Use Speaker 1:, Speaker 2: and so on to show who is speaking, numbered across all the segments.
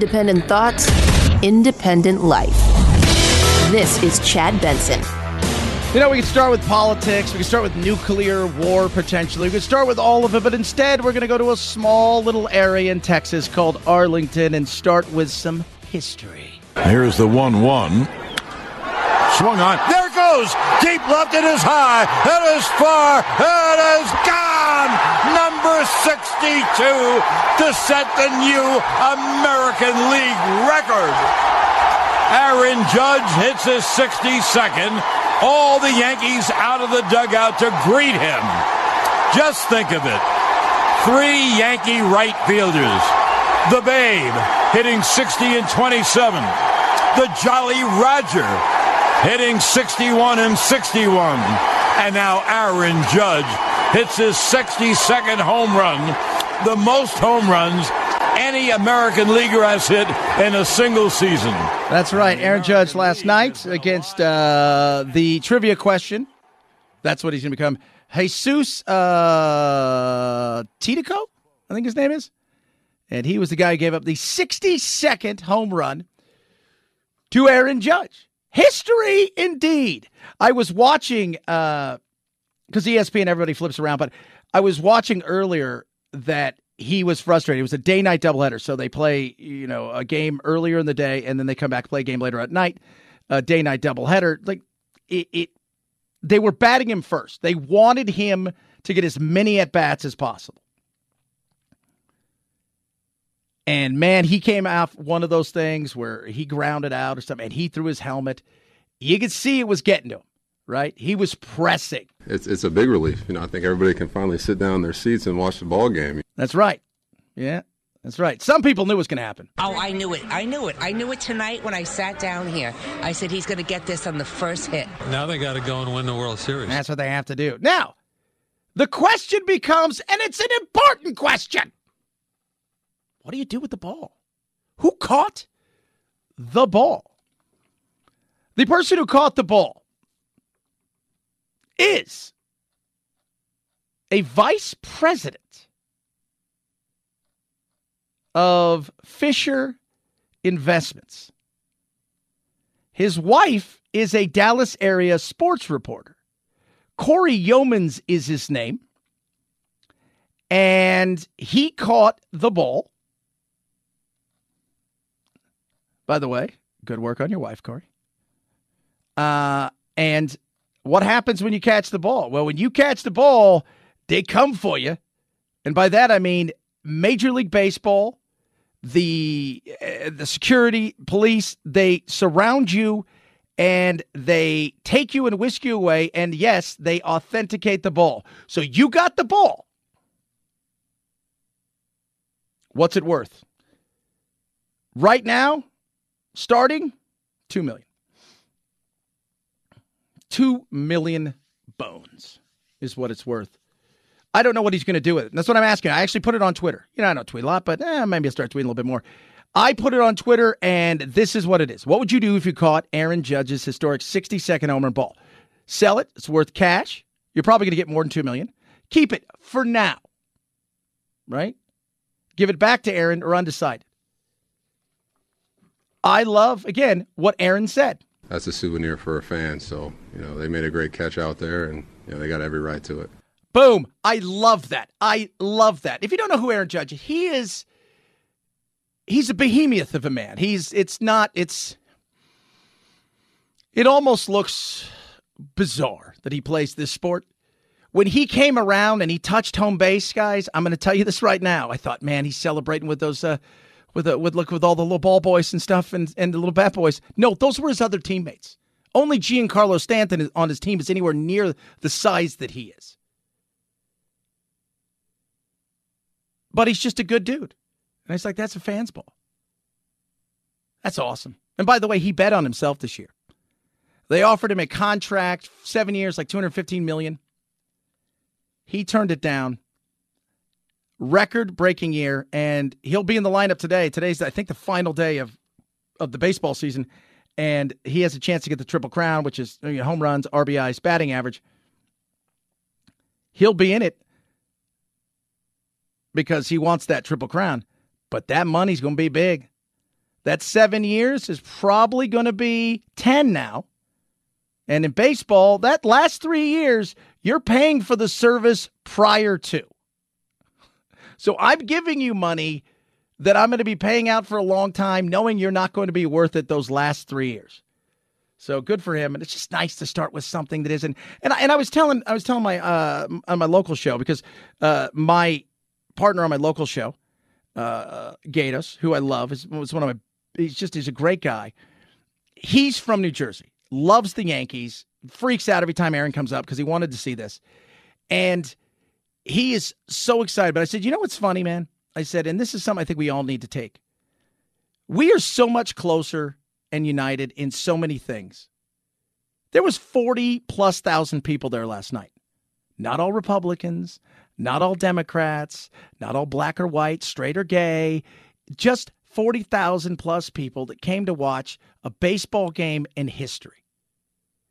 Speaker 1: Independent thoughts, independent life. This is Chad Benson.
Speaker 2: You know, we can start with politics. We can start with nuclear war potentially. We can start with all of it, but instead, we're going to go to a small little area in Texas called Arlington and start with some history.
Speaker 3: Here's the 1 1. Swung on. There it goes. Deep left. It is high. It is far. It is gone. Number 62 to set the new American League record. Aaron Judge hits his 62nd. All the Yankees out of the dugout to greet him. Just think of it. Three Yankee right fielders. The Babe hitting 60 and 27. The Jolly Roger hitting 61 and 61. And now Aaron Judge hits his 62nd home run, the most home runs any American leaguer has hit in a single season.
Speaker 2: That's right. Aaron Judge last night against uh, the trivia question. That's what he's going to become. Jesus uh, Tinoco, I think his name is. And he was the guy who gave up the 62nd home run to Aaron Judge. History indeed. I was watching because ESPN everybody flips around, but I was watching earlier that he was frustrated. It was a day night doubleheader, so they play you know a game earlier in the day, and then they come back play a game later at night. A day night doubleheader. Like it, it, they were batting him first. They wanted him to get as many at bats as possible. And man, he came out one of those things where he grounded out or something, and he threw his helmet. You could see it was getting to him, right? He was pressing.
Speaker 4: It's it's a big relief. You know, I think everybody can finally sit down in their seats and watch the ball game.
Speaker 2: That's right. Yeah, that's right. Some people knew it was going to happen.
Speaker 5: Oh, I knew it. I knew it. I knew it tonight when I sat down here. I said he's going to get this on the first hit.
Speaker 6: Now they got to go and win the World Series.
Speaker 2: That's what they have to do. Now, the question becomes, and it's an important question what do you do with the ball? Who caught the ball? The person who caught the ball is a vice president of Fisher Investments. His wife is a Dallas area sports reporter. Cory Youmans is his name. And he caught the ball. By the way, good work on your wife, Corey. Uh, and what happens when you catch the ball? Well, when you catch the ball, they come for you. And by that, I mean Major League Baseball, the uh, the security police, they surround you and they take you and whisk you away. And yes, they authenticate the ball. So you got the ball. What's it worth? Right now, starting 2 million. 2 million bones is what it's worth. I don't know what he's going to do with it. That's what I'm asking. I actually put it on Twitter. You know, I don't tweet a lot, but eh, maybe I'll start tweeting a little bit more. I put it on Twitter, and this is what it is. What would you do if you caught Aaron Judge's historic 60 second homer ball? Sell it. It's worth cash. You're probably going to get more than two million. Keep it for now. Right? Give it back to Aaron or undecided. I love again what Aaron said.
Speaker 4: That's a souvenir for a fan. So you know they made a great catch out there, and you know they got every right to it.
Speaker 2: Boom. I love that. I love that. If you don't know who Aaron Judge is, he is he's a behemoth of a man. He's it's not it's it almost looks bizarre that he plays this sport. When he came around and he touched home base, guys, I'm going to tell you this right now. I thought, man, he's celebrating with those uh, with a, with look with all the little ball boys and stuff and and the little bat boys. No, those were his other teammates. Only Giancarlo Stanton on his team is anywhere near the size that he is. but he's just a good dude. And it's like, that's a fan's ball. That's awesome. And by the way, he bet on himself this year. They offered him a contract, seven years, like 215 million. He turned it down. Record breaking year, and he'll be in the lineup today. Today's, I think, the final day of, of the baseball season, and he has a chance to get the triple crown, which is you know, home runs, RBIs, batting average. He'll be in it because he wants that triple crown. But that money's going to be big. That seven years is probably going to be 10 now. And in baseball, that last three years, you're paying for the service prior to. So I'm giving you money that I'm going to be paying out for a long time, knowing you're not going to be worth it those last three years. So good for him, and it's just nice to start with something that isn't. And I, and I was telling I was telling my uh, on my local show because uh, my partner on my local show, uh, Gatos, who I love, is was one of my. He's just he's a great guy. He's from New Jersey, loves the Yankees, freaks out every time Aaron comes up because he wanted to see this, and he is so excited. But I said, you know what's funny, man? I said, and this is something I think we all need to take. We are so much closer and united in so many things. There was 40 plus thousand people there last night. Not all Republicans, not all Democrats, not all black or white, straight or gay, just 40,000 plus people that came to watch a baseball game in history.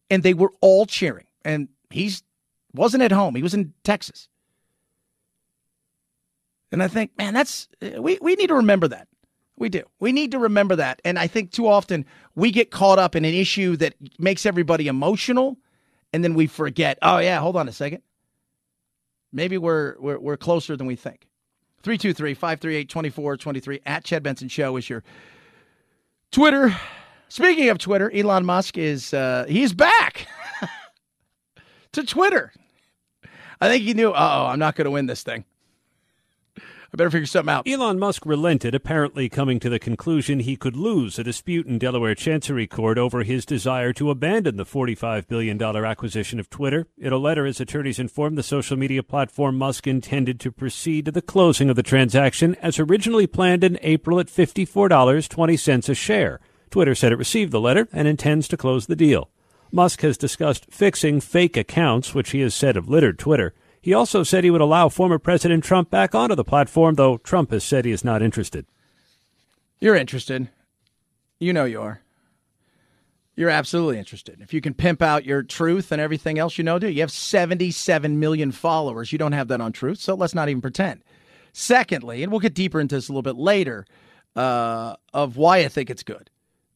Speaker 2: And they were all cheering. And he's wasn't at home. He was in Texas. And I think, man, that's we, we need to remember that. We do. We need to remember that. And I think too often we get caught up in an issue that makes everybody emotional and then we forget, oh yeah, hold on a second. Maybe we're we're, we're closer than we think. 323-538-2423 at Chad Benson Show is your Twitter. Speaking of Twitter, Elon Musk is uh he's back to Twitter. I think he knew, uh oh, I'm not going to win this thing. I better figure something out.
Speaker 7: Elon Musk relented, apparently coming to the conclusion he could lose a dispute in Delaware Chancery Court over his desire to abandon the $45 billion acquisition of Twitter. In a letter, his attorneys informed the social media platform Musk intended to proceed to the closing of the transaction as originally planned in April at $54.20 a share. Twitter said it received the letter and intends to close the deal. Musk has discussed fixing fake accounts, which he has said have littered Twitter. He also said he would allow former President Trump back onto the platform, though Trump has said he is not interested.
Speaker 2: You're interested. You know you are. You're absolutely interested. If you can pimp out your truth and everything else you know, do you have 77 million followers? You don't have that on truth, so let's not even pretend. Secondly, and we'll get deeper into this a little bit later, uh, of why I think it's good.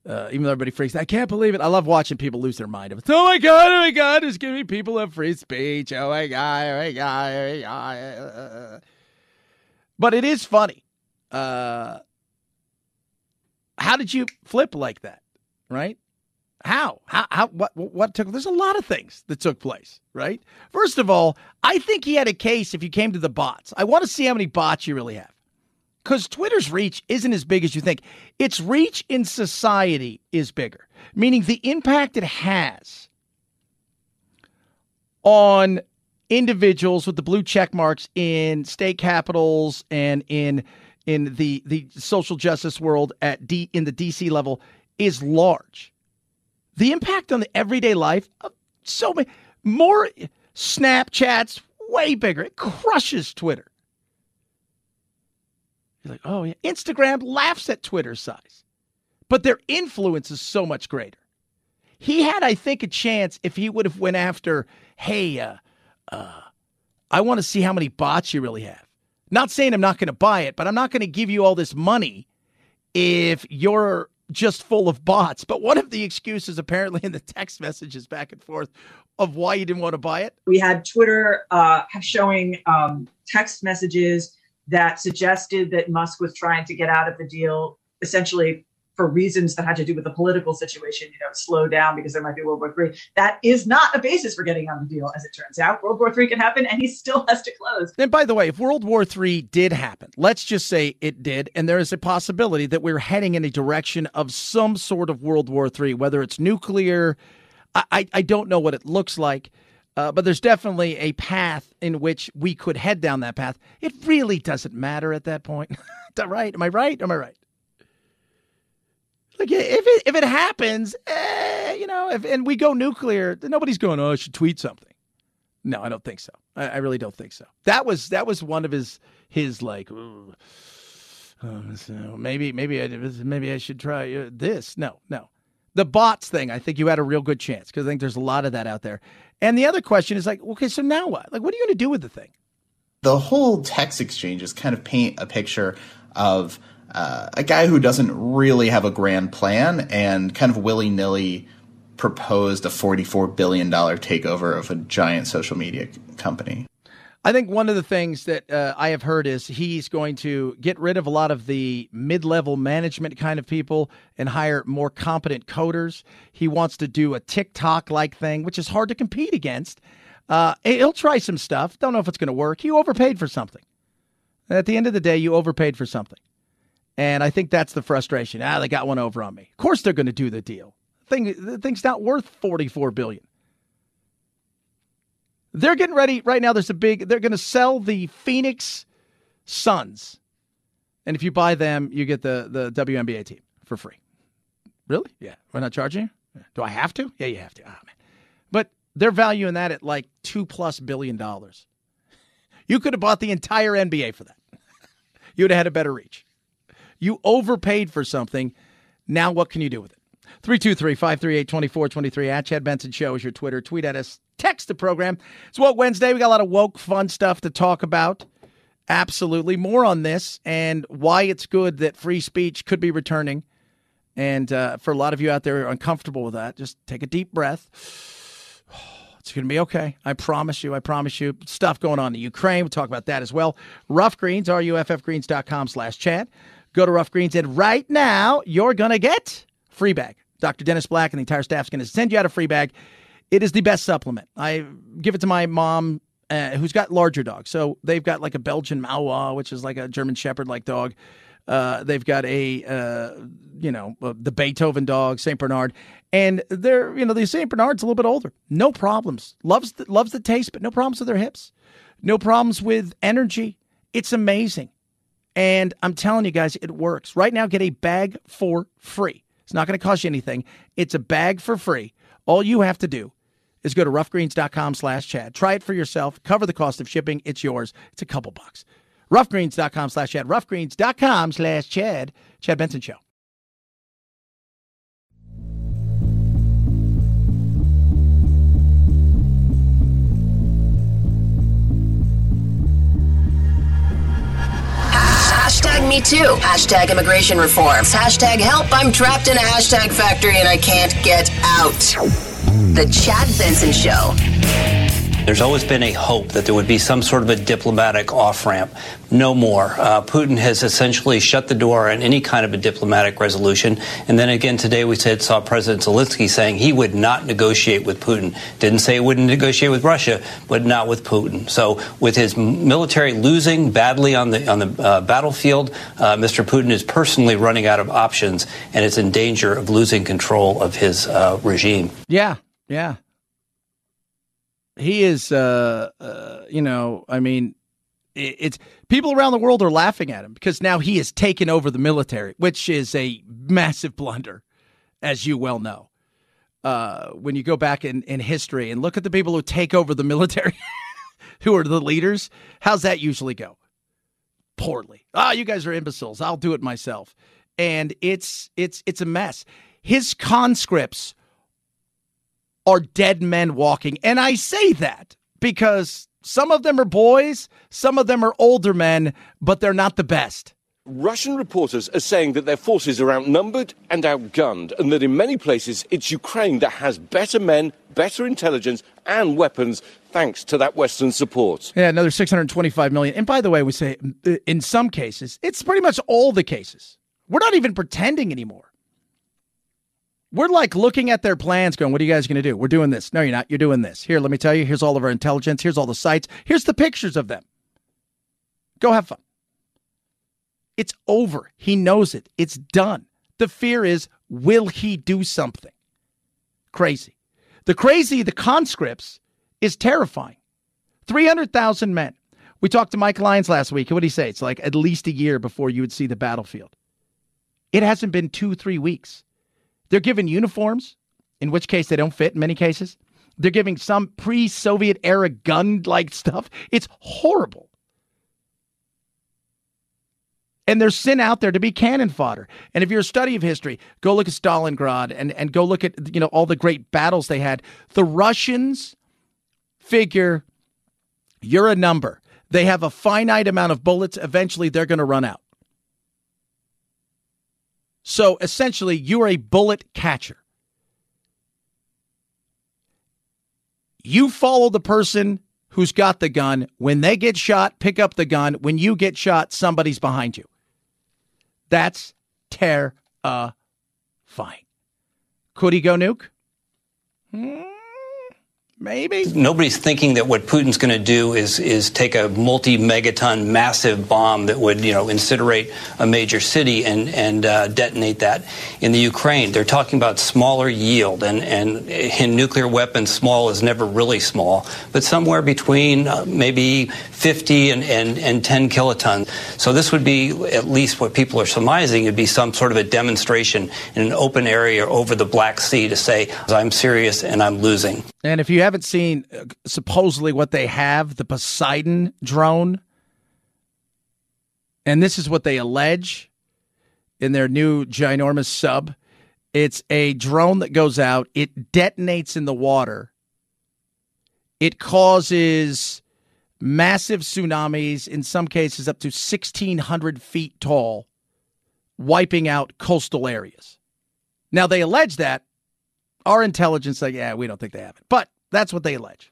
Speaker 2: Uh, even though everybody freaks, I can't believe it. I love watching people lose their mind. It's, oh my god, oh my god, it's giving people a free speech. Oh my god, oh my god, oh my god. But it is funny. Uh, how did you flip like that? Right? How? How? How? What? What took? There's a lot of things that took place. Right? First of all, I think he had a case. If you came to the bots, I want to see how many bots you really have because Twitter's reach isn't as big as you think. Its reach in society is bigger, meaning the impact it has on individuals with the blue check marks in state capitals and in in the the social justice world at D in the DC level is large. The impact on the everyday life of so many more Snapchats way bigger. It crushes Twitter. Like, oh yeah. Instagram laughs at Twitter's size, but their influence is so much greater. He had, I think, a chance if he would have went after, hey, uh, uh, I want to see how many bots you really have. Not saying I'm not going to buy it, but I'm not going to give you all this money if you're just full of bots. But one of the excuses, apparently, in the text messages back and forth of why you didn't want to buy it.
Speaker 8: We had Twitter uh, showing um, text messages that suggested that Musk was trying to get out of the deal essentially for reasons that had to do with the political situation, you know, slow down because there might be World War III. That is not a basis for getting on the deal, as it turns out. World War III can happen and he still has to close.
Speaker 2: And by the way, if World War III did happen, let's just say it did, and there is a possibility that we're heading in a direction of some sort of World War III, whether it's nuclear. I, I don't know what it looks like. Uh, but there's definitely a path in which we could head down that path. It really doesn't matter at that point. right? Am I right? Am I right? Like if it if it happens, eh, you know, if and we go nuclear, nobody's going. Oh, I should tweet something. No, I don't think so. I, I really don't think so. That was that was one of his his like. Oh, so maybe maybe I maybe I should try uh, this. No, no. The bots thing, I think you had a real good chance because I think there's a lot of that out there. And the other question is like, okay, so now what? Like, what are you going to do with the thing?
Speaker 9: The whole text exchanges kind of paint a picture of uh, a guy who doesn't really have a grand plan and kind of willy nilly proposed a $44 billion takeover of a giant social media company.
Speaker 2: I think one of the things that uh, I have heard is he's going to get rid of a lot of the mid level management kind of people and hire more competent coders. He wants to do a TikTok like thing, which is hard to compete against. Uh, he'll try some stuff. Don't know if it's going to work. You overpaid for something. At the end of the day, you overpaid for something. And I think that's the frustration. Ah, they got one over on me. Of course they're going to do the deal. Thing, the thing's not worth 44 billion. They're getting ready right now. There's a big. They're going to sell the Phoenix Suns, and if you buy them, you get the the WNBA team for free. Really? Yeah. We're not charging you. Do I have to? Yeah, you have to. Oh, man. But they're valuing that at like two plus billion dollars. You could have bought the entire NBA for that. you would have had a better reach. You overpaid for something. Now what can you do with it? 323 538 2423 at Chad Benson Show is your Twitter. Tweet at us. Text the program. It's Woke Wednesday. We got a lot of woke fun stuff to talk about. Absolutely. More on this and why it's good that free speech could be returning. And uh, for a lot of you out there who are uncomfortable with that, just take a deep breath. It's going to be okay. I promise you. I promise you. Stuff going on in Ukraine. We'll talk about that as well. Ruff Greens, ruffgreens.com slash Chad. Go to Ruff Greens, and right now, you're going to get free bag. Dr. Dennis Black and the entire staff is going to send you out a free bag. It is the best supplement. I give it to my mom, uh, who's got larger dogs. So they've got like a Belgian Malinois, which is like a German Shepherd like dog. Uh, they've got a, uh, you know, uh, the Beethoven dog, Saint Bernard, and they're, you know, the Saint Bernard's a little bit older. No problems. Loves the, loves the taste, but no problems with their hips. No problems with energy. It's amazing, and I'm telling you guys, it works. Right now, get a bag for free. It's not going to cost you anything. It's a bag for free. All you have to do is go to ruffgreens.com slash Chad. Try it for yourself. Cover the cost of shipping. It's yours. It's a couple bucks. Ruffgreens.com slash Chad. Ruffgreens.com slash Chad. Chad Benson Show.
Speaker 10: Hashtag me too. Hashtag immigration reforms. Hashtag help. I'm trapped in a hashtag factory and I can't get out. The Chad Benson Show.
Speaker 11: There's always been a hope that there would be some sort of a diplomatic off ramp. No more. Uh, Putin has essentially shut the door on any kind of a diplomatic resolution. And then again today, we said saw President Zelensky saying he would not negotiate with Putin. Didn't say he wouldn't negotiate with Russia, but not with Putin. So with his military losing badly on the on the uh, battlefield, uh, Mr. Putin is personally running out of options and is in danger of losing control of his uh, regime.
Speaker 2: Yeah, yeah he is, uh, uh, you know, I mean, it, it's people around the world are laughing at him because now he has taken over the military, which is a massive blunder, as you well know. Uh, when you go back in, in history and look at the people who take over the military, who are the leaders, how's that usually go? Poorly. Ah, oh, you guys are imbeciles. I'll do it myself. And it's it's it's a mess. His conscripts are dead men walking. And I say that because some of them are boys, some of them are older men, but they're not the best.
Speaker 12: Russian reporters are saying that their forces are outnumbered and outgunned, and that in many places it's Ukraine that has better men, better intelligence, and weapons thanks to that Western support.
Speaker 2: Yeah, another 625 million. And by the way, we say in some cases, it's pretty much all the cases. We're not even pretending anymore. We're like looking at their plans, going, What are you guys going to do? We're doing this. No, you're not. You're doing this. Here, let me tell you. Here's all of our intelligence. Here's all the sites. Here's the pictures of them. Go have fun. It's over. He knows it. It's done. The fear is, will he do something? Crazy. The crazy, the conscripts, is terrifying. 300,000 men. We talked to Mike Lyons last week. What did he say? It's like at least a year before you would see the battlefield. It hasn't been two, three weeks. They're given uniforms, in which case they don't fit in many cases. They're giving some pre Soviet era gun like stuff. It's horrible. And they're sent out there to be cannon fodder. And if you're a study of history, go look at Stalingrad and, and go look at you know all the great battles they had. The Russians figure you're a number. They have a finite amount of bullets. Eventually, they're going to run out. So essentially, you're a bullet catcher. You follow the person who's got the gun. When they get shot, pick up the gun. When you get shot, somebody's behind you. That's terrifying. Could he go nuke? Hmm. Maybe.
Speaker 11: Nobody's thinking that what Putin's going to do is is take a multi megaton massive bomb that would you know incinerate a major city and and uh, detonate that in the Ukraine. They're talking about smaller yield and and in nuclear weapons, small is never really small, but somewhere between uh, maybe 50 and, and and 10 kilotons. So this would be at least what people are surmising. It'd be some sort of a demonstration in an open area over the Black Sea to say I'm serious and I'm losing.
Speaker 2: And if you haven't seen uh, supposedly what they have, the Poseidon drone, and this is what they allege in their new ginormous sub. It's a drone that goes out, it detonates in the water, it causes massive tsunamis, in some cases up to 1,600 feet tall, wiping out coastal areas. Now, they allege that our intelligence, like, yeah, we don't think they have it. But that's what they allege.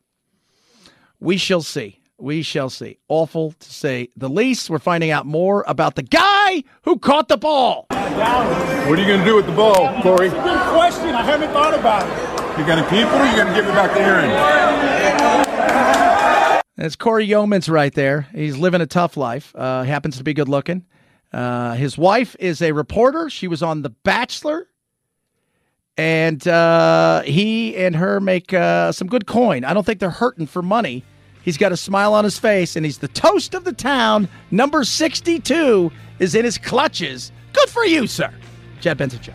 Speaker 2: We shall see. We shall see. Awful to say the least. We're finding out more about the guy who caught the ball.
Speaker 3: What are you going to do with the ball, Cory?
Speaker 13: It's a good question. I haven't thought about it.
Speaker 3: You going to keep it or you going to give it back to Aaron?
Speaker 2: That's Cory Youmans right there. He's living a tough life. Uh, happens to be good looking. Uh, his wife is a reporter. She was on The Bachelor and uh, he and her make uh, some good coin. I don't think they're hurting for money. He's got a smile on his face, and he's the toast of the town. Number 62 is in his clutches. Good for you, sir. Chad Benson Show.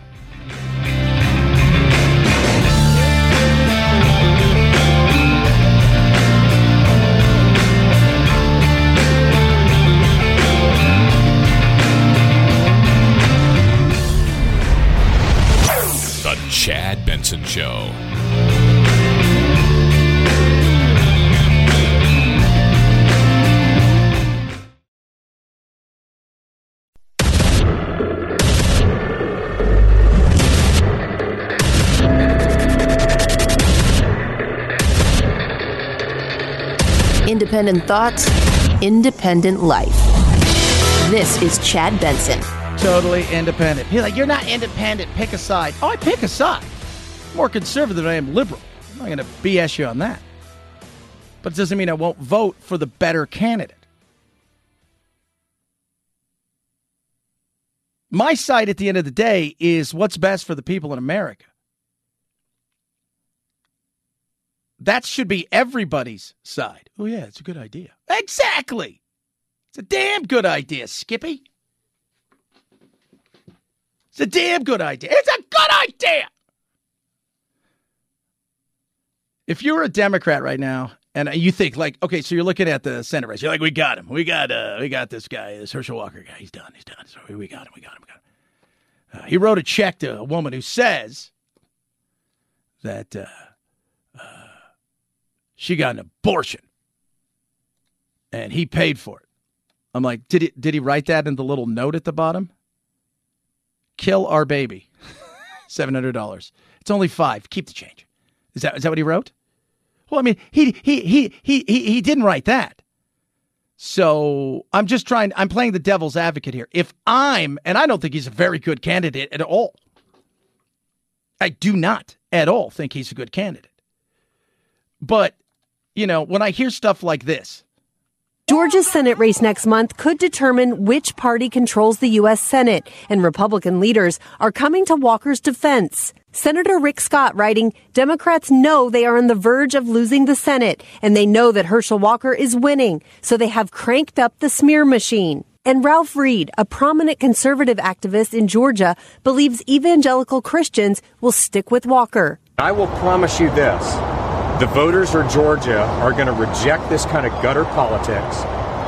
Speaker 14: Chad Benson Show.
Speaker 1: Independent thoughts, independent life. This is Chad Benson.
Speaker 2: Totally independent. He's like, you're not independent. Pick a side. Oh, I pick a side. More conservative than I am liberal. I'm not going to BS you on that. But it doesn't mean I won't vote for the better candidate. My side at the end of the day is what's best for the people in America. That should be everybody's side. Oh, yeah, it's a good idea. Exactly. It's a damn good idea, Skippy. It's a damn good idea. It's a good idea. If you're a Democrat right now and you think like, okay, so you're looking at the Senate race, you're like, we got him, we got, uh, we got this guy, this Herschel Walker guy. He's done, he's done. So we got him, we got him, we got him. Uh, he wrote a check to a woman who says that uh, uh, she got an abortion, and he paid for it. I'm like, did he did he write that in the little note at the bottom? Kill our baby, seven hundred dollars. It's only five. Keep the change. Is that is that what he wrote? Well, I mean, he he he he he, he didn't write that. So I'm just trying. I'm playing the devil's advocate here. If I'm, and I don't think he's a very good candidate at all. I do not at all think he's a good candidate. But you know, when I hear stuff like this,
Speaker 15: Georgia's Senate race next month could determine which party controls the U.S. Senate, and Republican leaders are coming to Walker's defense. Senator Rick Scott writing, Democrats know they are on the verge of losing the Senate, and they know that Herschel Walker is winning, so they have cranked up the smear machine. And Ralph Reed, a prominent conservative activist in Georgia, believes evangelical Christians will stick with Walker.
Speaker 16: I will promise you this the voters of Georgia are going to reject this kind of gutter politics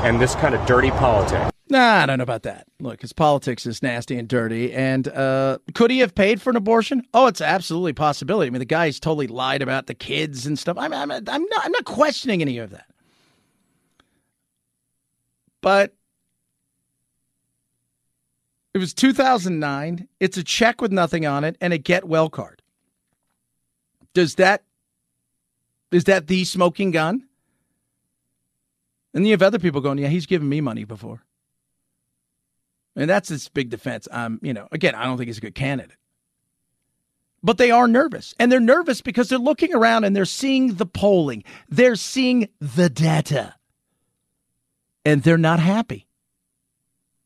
Speaker 16: and this kind of dirty politics.
Speaker 2: Nah, I don't know about that. Look, his politics is nasty and dirty. And uh, could he have paid for an abortion? Oh, it's absolutely possibility. I mean, the guy's totally lied about the kids and stuff. I'm, I'm, I'm not, I'm not questioning any of that. But It was 2009. It's a check with nothing on it and a get well card. Does that is that the smoking gun? And you have other people going, yeah, he's given me money before. And that's his big defense. Um, you know, again, I don't think he's a good candidate. But they are nervous. And they're nervous because they're looking around and they're seeing the polling. They're seeing the data. And they're not happy.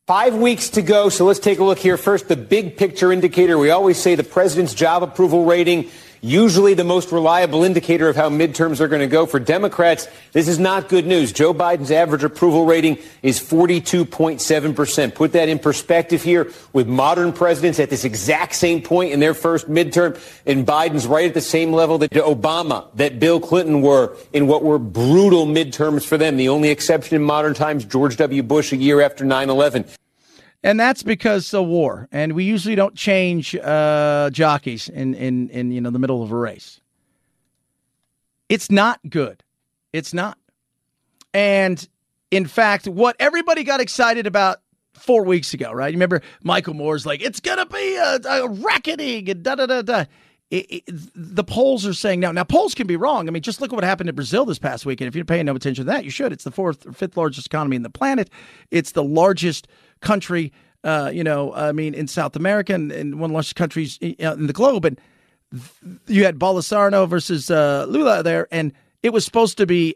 Speaker 17: Five weeks to go, so let's take a look here. First, the big picture indicator. We always say the president's job approval rating usually the most reliable indicator of how midterms are going to go. For Democrats, this is not good news. Joe Biden's average approval rating is 42.7%. Put that in perspective here with modern presidents at this exact same point in their first midterm, and Biden's right at the same level that Obama, that Bill Clinton were in what were brutal midterms for them. The only exception in modern times, George W. Bush a year after 9 11.
Speaker 2: And that's because of war. And we usually don't change uh, jockeys in, in, in you know the middle of a race. It's not good. It's not. And in fact, what everybody got excited about four weeks ago, right? You remember Michael Moore's like, it's to be a, a reckoning and da da da da. It, it, the polls are saying now. Now polls can be wrong. I mean, just look at what happened in Brazil this past weekend. If you're paying no attention to that, you should. It's the fourth or fifth largest economy in the planet. It's the largest country, uh, you know, I mean, in South America and, and one of the largest countries in the globe. And you had Bolsonaro versus uh, Lula there, and it was supposed to be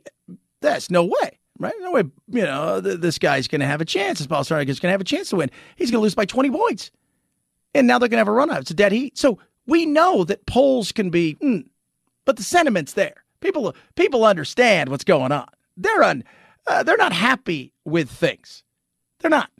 Speaker 2: that's no way, right? No way, you know, th- this guy's going to have a chance. This Bolsonaro is going to have a chance to win. He's going to lose by 20 points. And now they're going to have a run out. It's a dead heat. So we know that polls can be, mm, but the sentiment's there. People people understand what's going on. They're un, uh, they're not happy with things. They're not.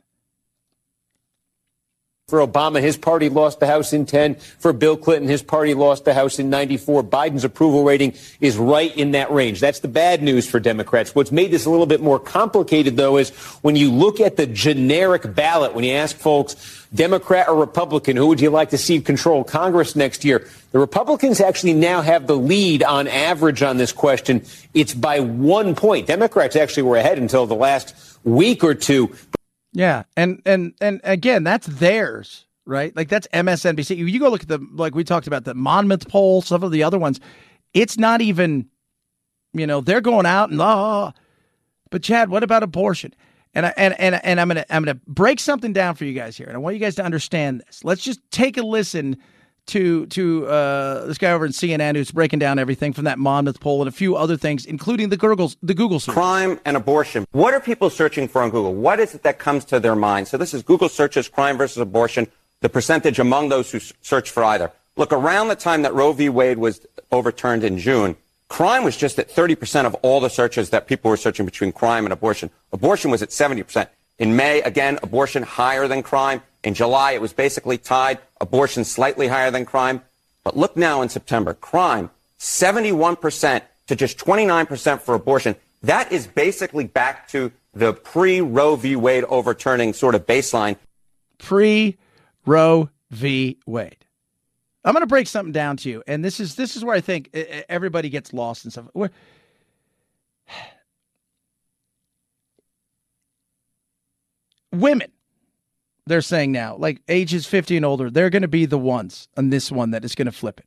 Speaker 17: For Obama, his party lost the House in 10. For Bill Clinton, his party lost the House in 94. Biden's approval rating is right in that range. That's the bad news for Democrats. What's made this a little bit more complicated, though, is when you look at the generic ballot, when you ask folks, Democrat or Republican, who would you like to see control Congress next year? The Republicans actually now have the lead on average on this question. It's by one point. Democrats actually were ahead until the last week or two.
Speaker 2: Yeah, and and and again, that's theirs, right? Like that's MSNBC. You go look at the like we talked about the Monmouth poll, some of the other ones. It's not even, you know, they're going out and oh, but Chad, what about abortion? And I, and and and I'm gonna I'm gonna break something down for you guys here, and I want you guys to understand this. Let's just take a listen to to uh, this guy over in CNN who's breaking down everything from that Monmouth poll and a few other things, including the Google the Google search.
Speaker 18: Crime and abortion. What are people searching for on Google? What is it that comes to their mind? So this is Google searches crime versus abortion. The percentage among those who search for either. Look, around the time that Roe v. Wade was overturned in June, crime was just at 30% of all the searches that people were searching between crime and abortion. Abortion was at 70%. In May, again, abortion higher than crime. In July, it was basically tied. Abortion slightly higher than crime. But look now in September, crime 71% to just 29% for abortion. That is basically back to the pre Roe v. Wade overturning sort of baseline.
Speaker 2: Pre Roe v. Wade. I'm going to break something down to you, and this is this is where I think everybody gets lost and stuff. Where, women they're saying now, like ages 50 and older, they're going to be the ones on this one that is going to flip it.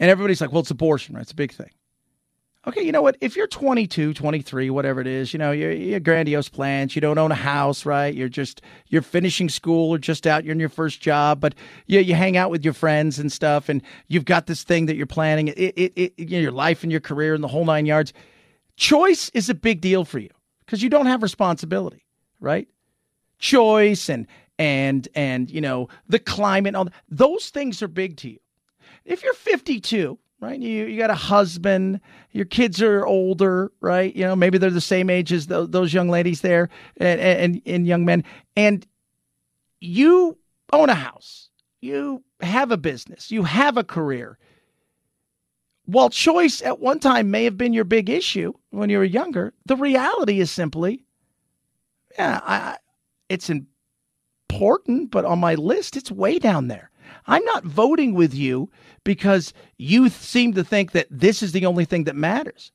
Speaker 2: And everybody's like, well, it's abortion, right? It's a big thing. Okay, you know what? If you're 22, 23, whatever it is, you know, you're, you're grandiose plans. You don't own a house, right? You're just, you're finishing school or just out, you're in your first job, but you, you hang out with your friends and stuff, and you've got this thing that you're planning, it, it, it, you know, your life and your career and the whole nine yards. Choice is a big deal for you because you don't have responsibility, right? Choice and and and you know the climate all those things are big to you. If you're 52 right you you got a husband your kids are older right you know maybe they're the same age as the, those young ladies there and, and and young men and you own a house you have a business you have a career. While choice at one time may have been your big issue when you were younger the reality is simply yeah i it's important, but on my list, it's way down there. I'm not voting with you because you seem to think that this is the only thing that matters.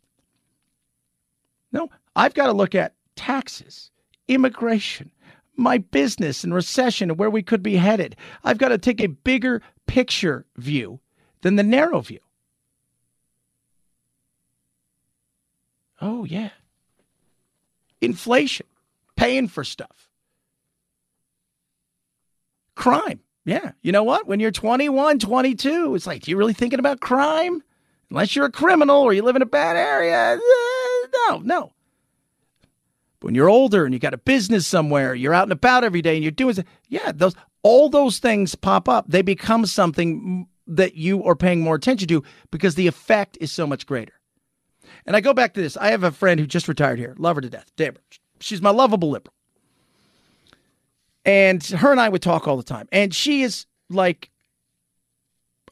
Speaker 2: No, I've got to look at taxes, immigration, my business and recession and where we could be headed. I've got to take a bigger picture view than the narrow view. Oh, yeah. Inflation, paying for stuff. Crime. Yeah. You know what? When you're 21, 22, it's like, you really thinking about crime? Unless you're a criminal or you live in a bad area. Uh, no, no. But when you're older and you got a business somewhere, you're out and about every day and you're doing, yeah, those all those things pop up. They become something that you are paying more attention to because the effect is so much greater. And I go back to this. I have a friend who just retired here, love her to death, Deborah. She's my lovable liberal. And her and I would talk all the time. And she is like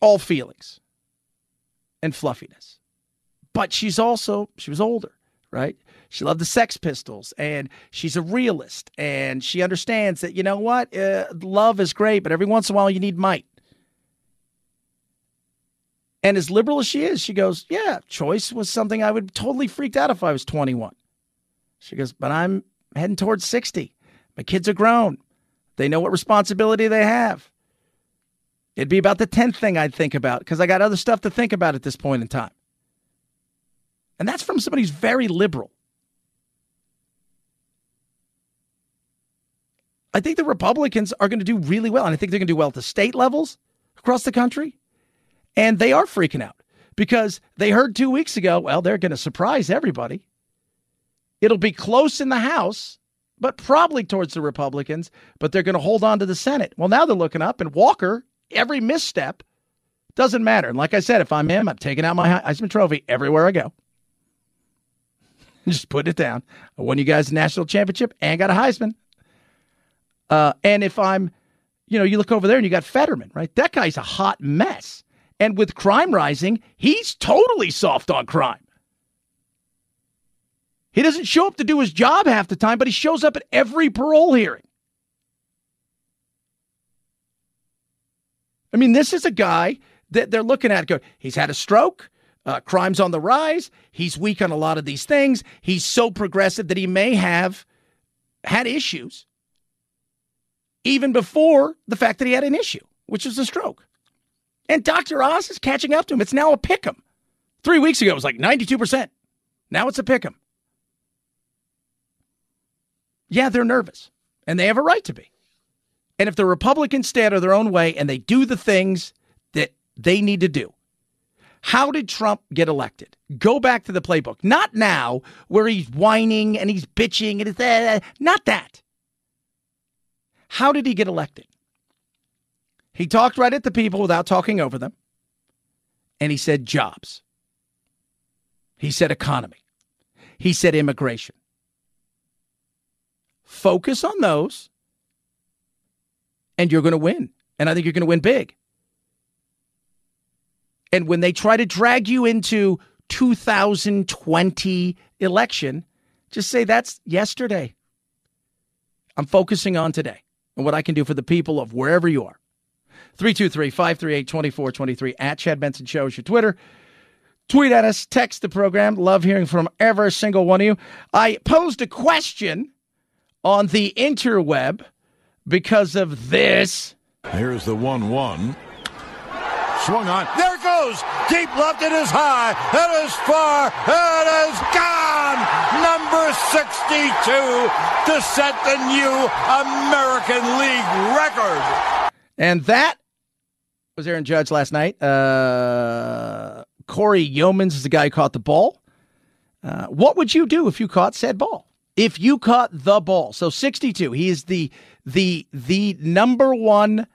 Speaker 2: all feelings and fluffiness. But she's also, she was older, right? She loved the Sex Pistols and she's a realist and she understands that, you know what? Uh, love is great, but every once in a while you need might. And as liberal as she is, she goes, Yeah, choice was something I would totally freaked out if I was 21. She goes, But I'm heading towards 60. My kids are grown. They know what responsibility they have. It'd be about the 10th thing I'd think about because I got other stuff to think about at this point in time. And that's from somebody who's very liberal. I think the Republicans are going to do really well. And I think they're going to do well at the state levels across the country. And they are freaking out because they heard two weeks ago, well, they're going to surprise everybody. It'll be close in the House, but probably towards the Republicans, but they're going to hold on to the Senate. Well, now they're looking up, and Walker, every misstep doesn't matter. And like I said, if I'm him, I'm taking out my Heisman Trophy everywhere I go. Just put it down. I won you guys the national championship and got a Heisman. Uh, and if I'm, you know, you look over there and you got Fetterman, right? That guy's a hot mess. And with crime rising, he's totally soft on crime. He doesn't show up to do his job half the time, but he shows up at every parole hearing. I mean, this is a guy that they're looking at. Go, he's had a stroke. Uh, crime's on the rise. He's weak on a lot of these things. He's so progressive that he may have had issues even before the fact that he had an issue, which is a stroke. And Dr. Oz is catching up to him. It's now a pick 'em. Three weeks ago, it was like 92%. Now it's a pick 'em. Yeah, they're nervous, and they have a right to be. And if the Republicans stay out their own way and they do the things that they need to do, how did Trump get elected? Go back to the playbook. Not now, where he's whining and he's bitching and it's uh, not that. How did he get elected? He talked right at the people without talking over them. And he said jobs. He said economy. He said immigration. Focus on those, and you're going to win. And I think you're going to win big. And when they try to drag you into 2020 election, just say that's yesterday. I'm focusing on today and what I can do for the people of wherever you are. 323 538 2423 at Chad Benson Show is your Twitter. Tweet at us, text the program. Love hearing from every single one of you. I posed a question on the interweb because of this.
Speaker 3: Here's the 1 1. Swung on. There it goes. Deep left. It is high. It is far. It is gone. Number 62 to set the new American League record.
Speaker 2: And that was Aaron Judge last night. Uh, Cory Youmans is the guy who caught the ball. Uh, what would you do if you caught said ball? If you caught the ball, so 62, he is the the the number one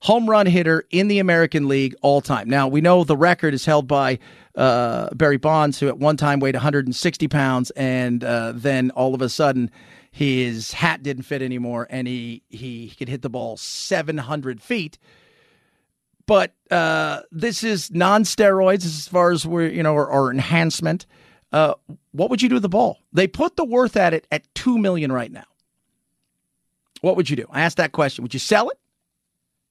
Speaker 2: home run hitter in the American League all time. Now we know the record is held by uh, Barry Bonds, who at one time weighed 160 pounds, and uh, then all of a sudden his hat didn't fit anymore, and he he could hit the ball 700 feet but uh, this is non-steroids as far as we're you know or, or enhancement. Uh, what would you do with the ball? They put the worth at it at two million right now. What would you do? I asked that question. Would you sell it,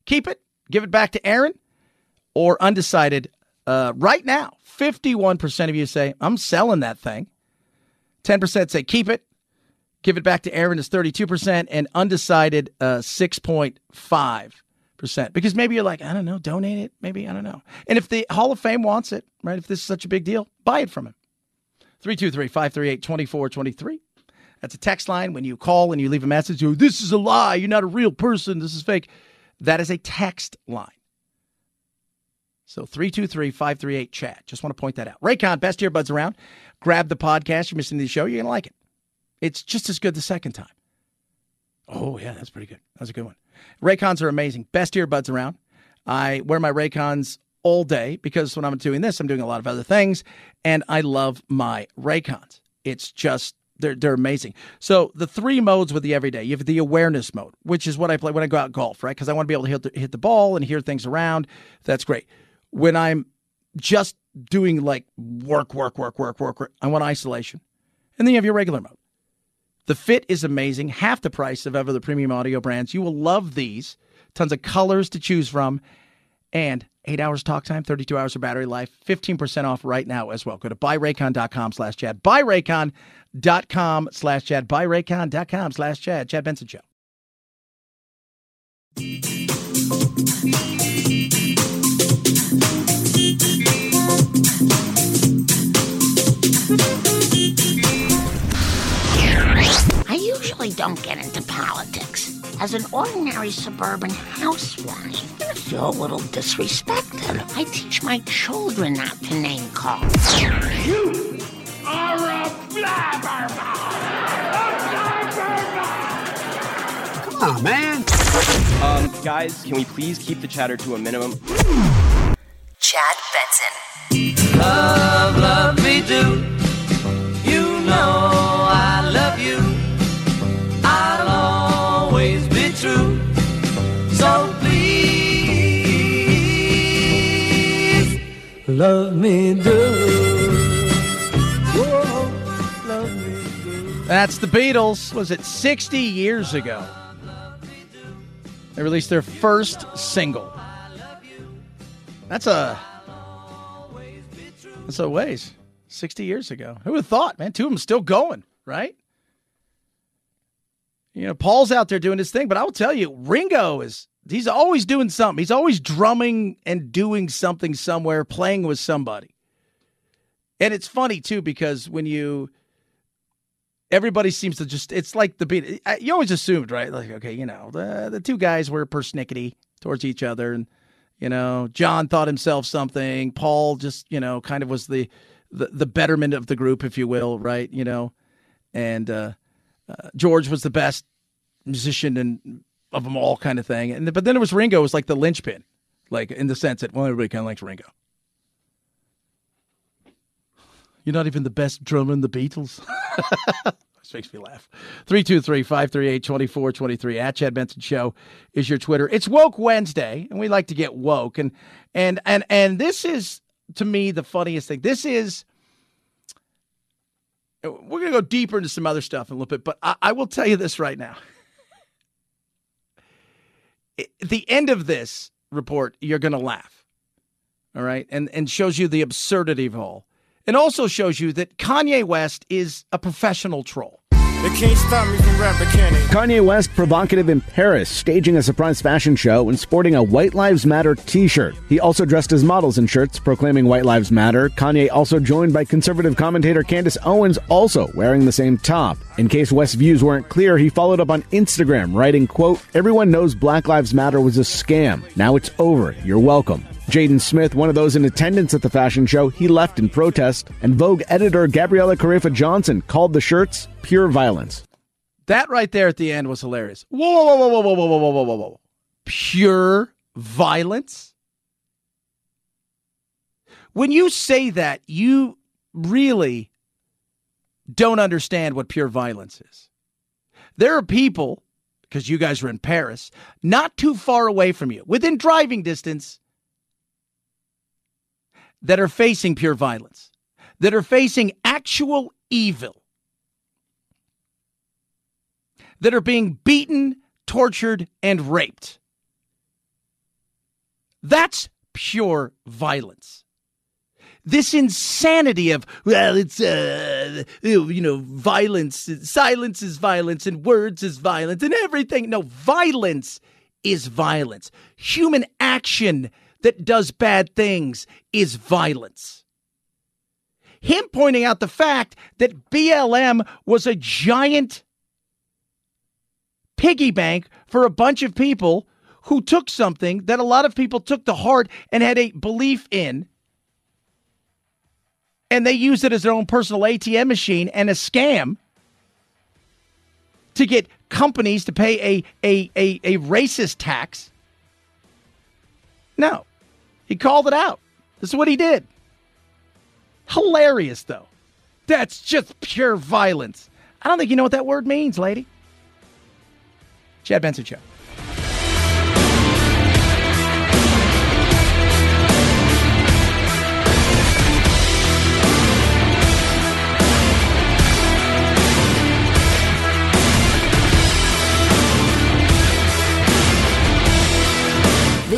Speaker 2: keep it, give it back to Aaron, or undecided? Uh, right now, fifty-one percent of you say I'm selling that thing. Ten percent say keep it, Give it back to Aaron is 32% and undecided uh, 6.5%. Because maybe you're like, I don't know, donate it. Maybe, I don't know. And if the Hall of Fame wants it, right, if this is such a big deal, buy it from him. 323 538 2423. That's a text line. When you call and you leave a message, oh, this is a lie. You're not a real person. This is fake. That is a text line. So 323 538 chat. Just want to point that out. Raycon, best earbuds around. Grab the podcast. You're missing the show. You're going to like it. It's just as good the second time. Oh, yeah, that's pretty good. That's a good one. Raycons are amazing. Best earbuds around. I wear my Raycons all day because when I'm doing this, I'm doing a lot of other things, and I love my Raycons. It's just they're they're amazing. So the three modes with the everyday, you have the awareness mode, which is what I play when I go out golf, right? Because I want to be able to hit the, hit the ball and hear things around. That's great. When I'm just doing like work, work, work, work, work, work, I want isolation, and then you have your regular mode. The fit is amazing, half the price of ever the premium audio brands. You will love these. Tons of colors to choose from, and eight hours talk time, 32 hours of battery life, 15% off right now as well. Go to buyraycon.com slash Chad. Buyraycon.com slash Chad. Buyraycon.com slash Chad. Chad Benson Show.
Speaker 19: I usually don't get into politics. As an ordinary suburban housewife, I feel a little disrespected. I teach my children not to name call.
Speaker 13: You are a blabbermouth!
Speaker 20: Come on, man. Um, guys, can we please keep the chatter to a minimum?
Speaker 10: Chad Benson.
Speaker 21: Love, love me do. Love me do.
Speaker 2: That's the Beatles. Was it 60 years ago? They released their first single. That's a that's a ways. 60 years ago. Who would have thought, man? Two of them still going, right? You know, Paul's out there doing his thing, but I will tell you, Ringo is he's always doing something. He's always drumming and doing something somewhere, playing with somebody. And it's funny too because when you everybody seems to just it's like the beat you always assumed right like okay you know the the two guys were persnickety towards each other and you know john thought himself something paul just you know kind of was the the, the betterment of the group if you will right you know and uh, uh george was the best musician and of them all kind of thing and but then it was ringo was like the linchpin like in the sense that well everybody kind of likes ringo you're not even the best drummer in the Beatles. this makes me laugh. 323 538 2423 at Chad Benson Show is your Twitter. It's Woke Wednesday, and we like to get woke. And and and and this is to me the funniest thing. This is we're gonna go deeper into some other stuff in a little bit, but I, I will tell you this right now. The end of this report, you're gonna laugh. All right. And and shows you the absurdity of all. It also shows you that Kanye West is a professional troll.
Speaker 22: Can't stop me from rapping, can?
Speaker 23: Kanye West provocative in Paris, staging a surprise fashion show and sporting a White Lives Matter t-shirt. He also dressed as models in shirts proclaiming White Lives Matter. Kanye also joined by conservative commentator Candace Owens also wearing the same top. In case West's views weren't clear, he followed up on Instagram writing, quote, Everyone knows Black Lives Matter was a scam. Now it's over. You're welcome. Jaden Smith, one of those in attendance at the fashion show, he left in protest, and Vogue editor Gabriella Karefa Johnson called the shirts pure violence.
Speaker 2: That right there at the end was hilarious. Whoa, whoa, whoa, whoa, whoa, whoa, whoa, whoa, whoa, whoa. Pure violence? When you say that, you really don't understand what pure violence is. There are people, because you guys are in Paris, not too far away from you, within driving distance, that are facing pure violence, that are facing actual evil, that are being beaten, tortured, and raped. That's pure violence. this insanity of well, it's uh, you know, violence, silence is violence, and words is violence, and everything. No, violence is violence. Human action that does bad things is violence. Him pointing out the fact that BLM was a giant piggy bank for a bunch of people who took something that a lot of people took to heart and had a belief in. And they used it as their own personal ATM machine and a scam to get companies to pay a, a, a, a racist tax. No, he called it out. This is what he did. Hilarious, though. That's just pure violence. I don't think you know what that word means, lady. Chad Benson Show.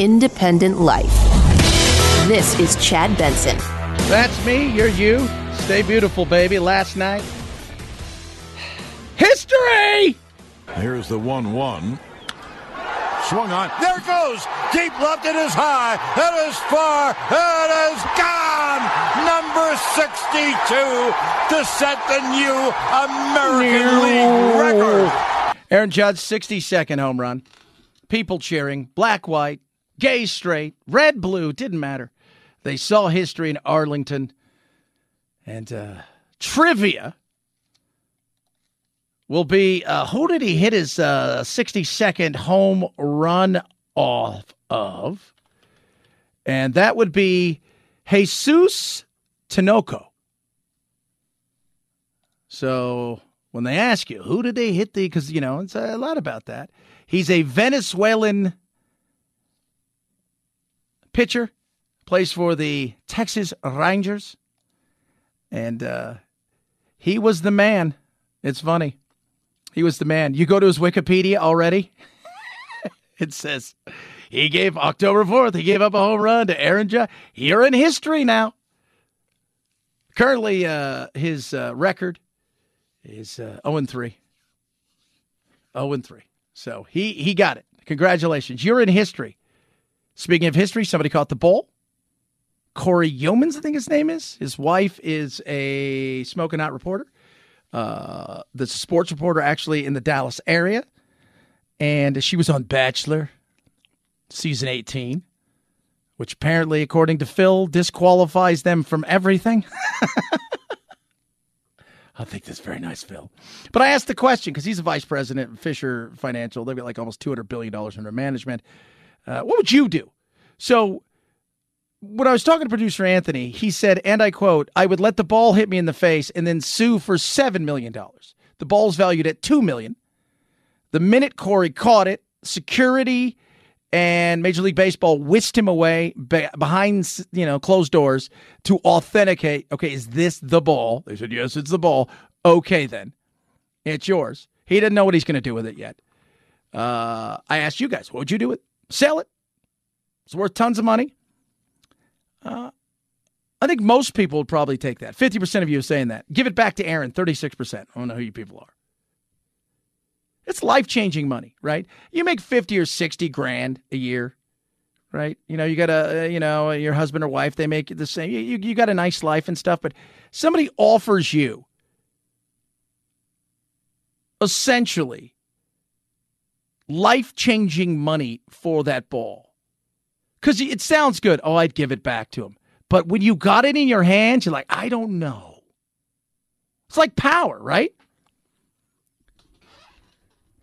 Speaker 1: independent life. This is Chad Benson.
Speaker 2: That's me. You're you. Stay beautiful, baby. Last night. History!
Speaker 3: Here's the 1 1. Swung on. There it goes. Deep left. It is high. It is far. It is gone. Number 62 to set the new American League record.
Speaker 2: Aaron Judge, 62nd home run. People cheering, black, white, gay, straight, red, blue, didn't matter. They saw history in Arlington. And uh, trivia will be uh, who did he hit his uh, 62nd home run off of? And that would be Jesus Tinoco. So when they ask you, who did they hit the, because, you know, it's a lot about that. He's a Venezuelan pitcher, plays for the Texas Rangers. And uh, he was the man. It's funny. He was the man. You go to his Wikipedia already. it says he gave October 4th, he gave up a home run to Aaron Judge. You're in history now. Currently, uh, his uh, record is uh, 0 3. 0 3. So he, he got it. Congratulations. You're in history. Speaking of history, somebody caught the ball. Cory Youmans, I think his name is. His wife is a smoking hot reporter. Uh, the sports reporter actually in the Dallas area. And she was on Bachelor season 18, which apparently, according to Phil, disqualifies them from everything. I think that's very nice, Phil. But I asked the question because he's a vice president at Fisher Financial. They've got like almost $200 billion under management. Uh, what would you do? So when I was talking to producer Anthony, he said, and I quote, I would let the ball hit me in the face and then sue for $7 million. The ball's valued at 2 million. The minute Cory caught it, security and Major League Baseball whisked him away behind, you know, closed doors to authenticate. Okay, is this the ball? They said, yes, it's the ball. Okay, then it's yours. He didn't know what he's going to do with it yet. Uh, I asked you guys, what would you do with it? Sell it. It's worth tons of money. Uh, I think most people would probably take that. 50% of you are saying that. Give it back to Aaron, 36%. I don't know who you people are. It's life changing money, right? You make 50 or 60 grand a year, right? You know, you got a, uh, you know, your husband or wife, they make the same. You, you got a nice life and stuff, but somebody offers you essentially life changing money for that ball. Because it sounds good. Oh, I'd give it back to him. But when you got it in your hands, you're like, I don't know. It's like power, right?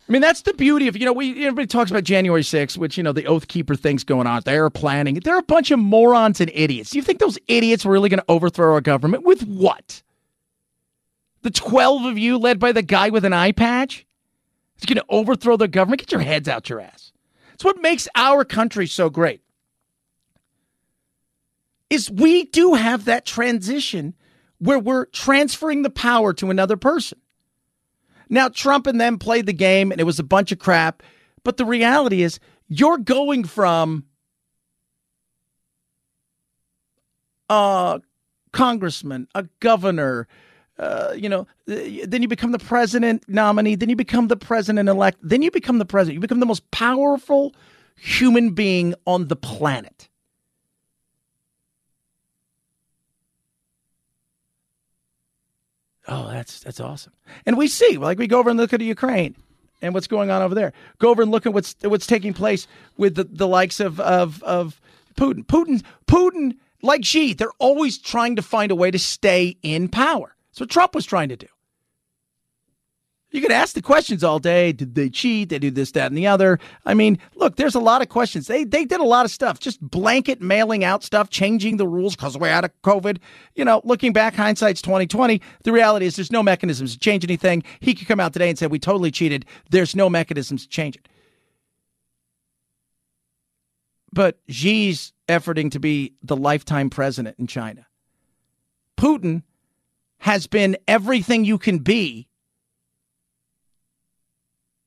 Speaker 2: I mean, that's the beauty of you know we everybody talks about January 6th, which you know the Oath Keeper things going on. They're planning. They're a bunch of morons and idiots. Do you think those idiots are really going to overthrow our government with what? The 12 of you, led by the guy with an eye patch, is going to overthrow the government. Get your heads out your ass. It's what makes our country so great. Is we do have that transition where we're transferring the power to another person. Now, Trump and them played the game and it was a bunch of crap. But the reality is, you're going from a congressman, a governor, uh, you know, then you become the president nominee, then you become the president elect, then you become the president. You become the most powerful human being on the planet. Oh, that's that's awesome. And we see, like we go over and look at Ukraine and what's going on over there. Go over and look at what's what's taking place with the, the likes of of of Putin. Putin Putin like Xi, they're always trying to find a way to stay in power. That's what Trump was trying to do. You could ask the questions all day. Did they cheat? They do this, that, and the other. I mean, look, there's a lot of questions. They they did a lot of stuff, just blanket mailing out stuff, changing the rules because we're out of COVID. You know, looking back, hindsight's twenty twenty. The reality is, there's no mechanisms to change anything. He could come out today and say we totally cheated. There's no mechanisms to change it. But Xi's efforting to be the lifetime president in China. Putin has been everything you can be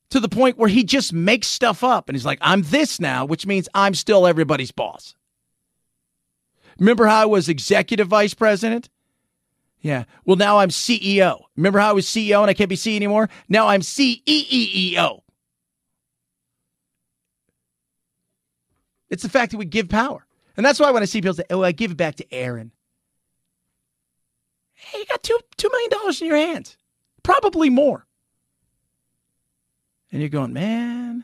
Speaker 2: to the point where he just makes stuff up and he's like, I'm this now, which means I'm still everybody's boss. Remember how I was executive vice president? Yeah. Well, now I'm CEO. Remember how I was CEO and I can't be CEO anymore? Now I'm CEO. It's the fact that we give power. And that's why when I see people say, oh, I give it back to Aaron. Hey, you got two, $2 million in your hands, probably more. And you're going, man,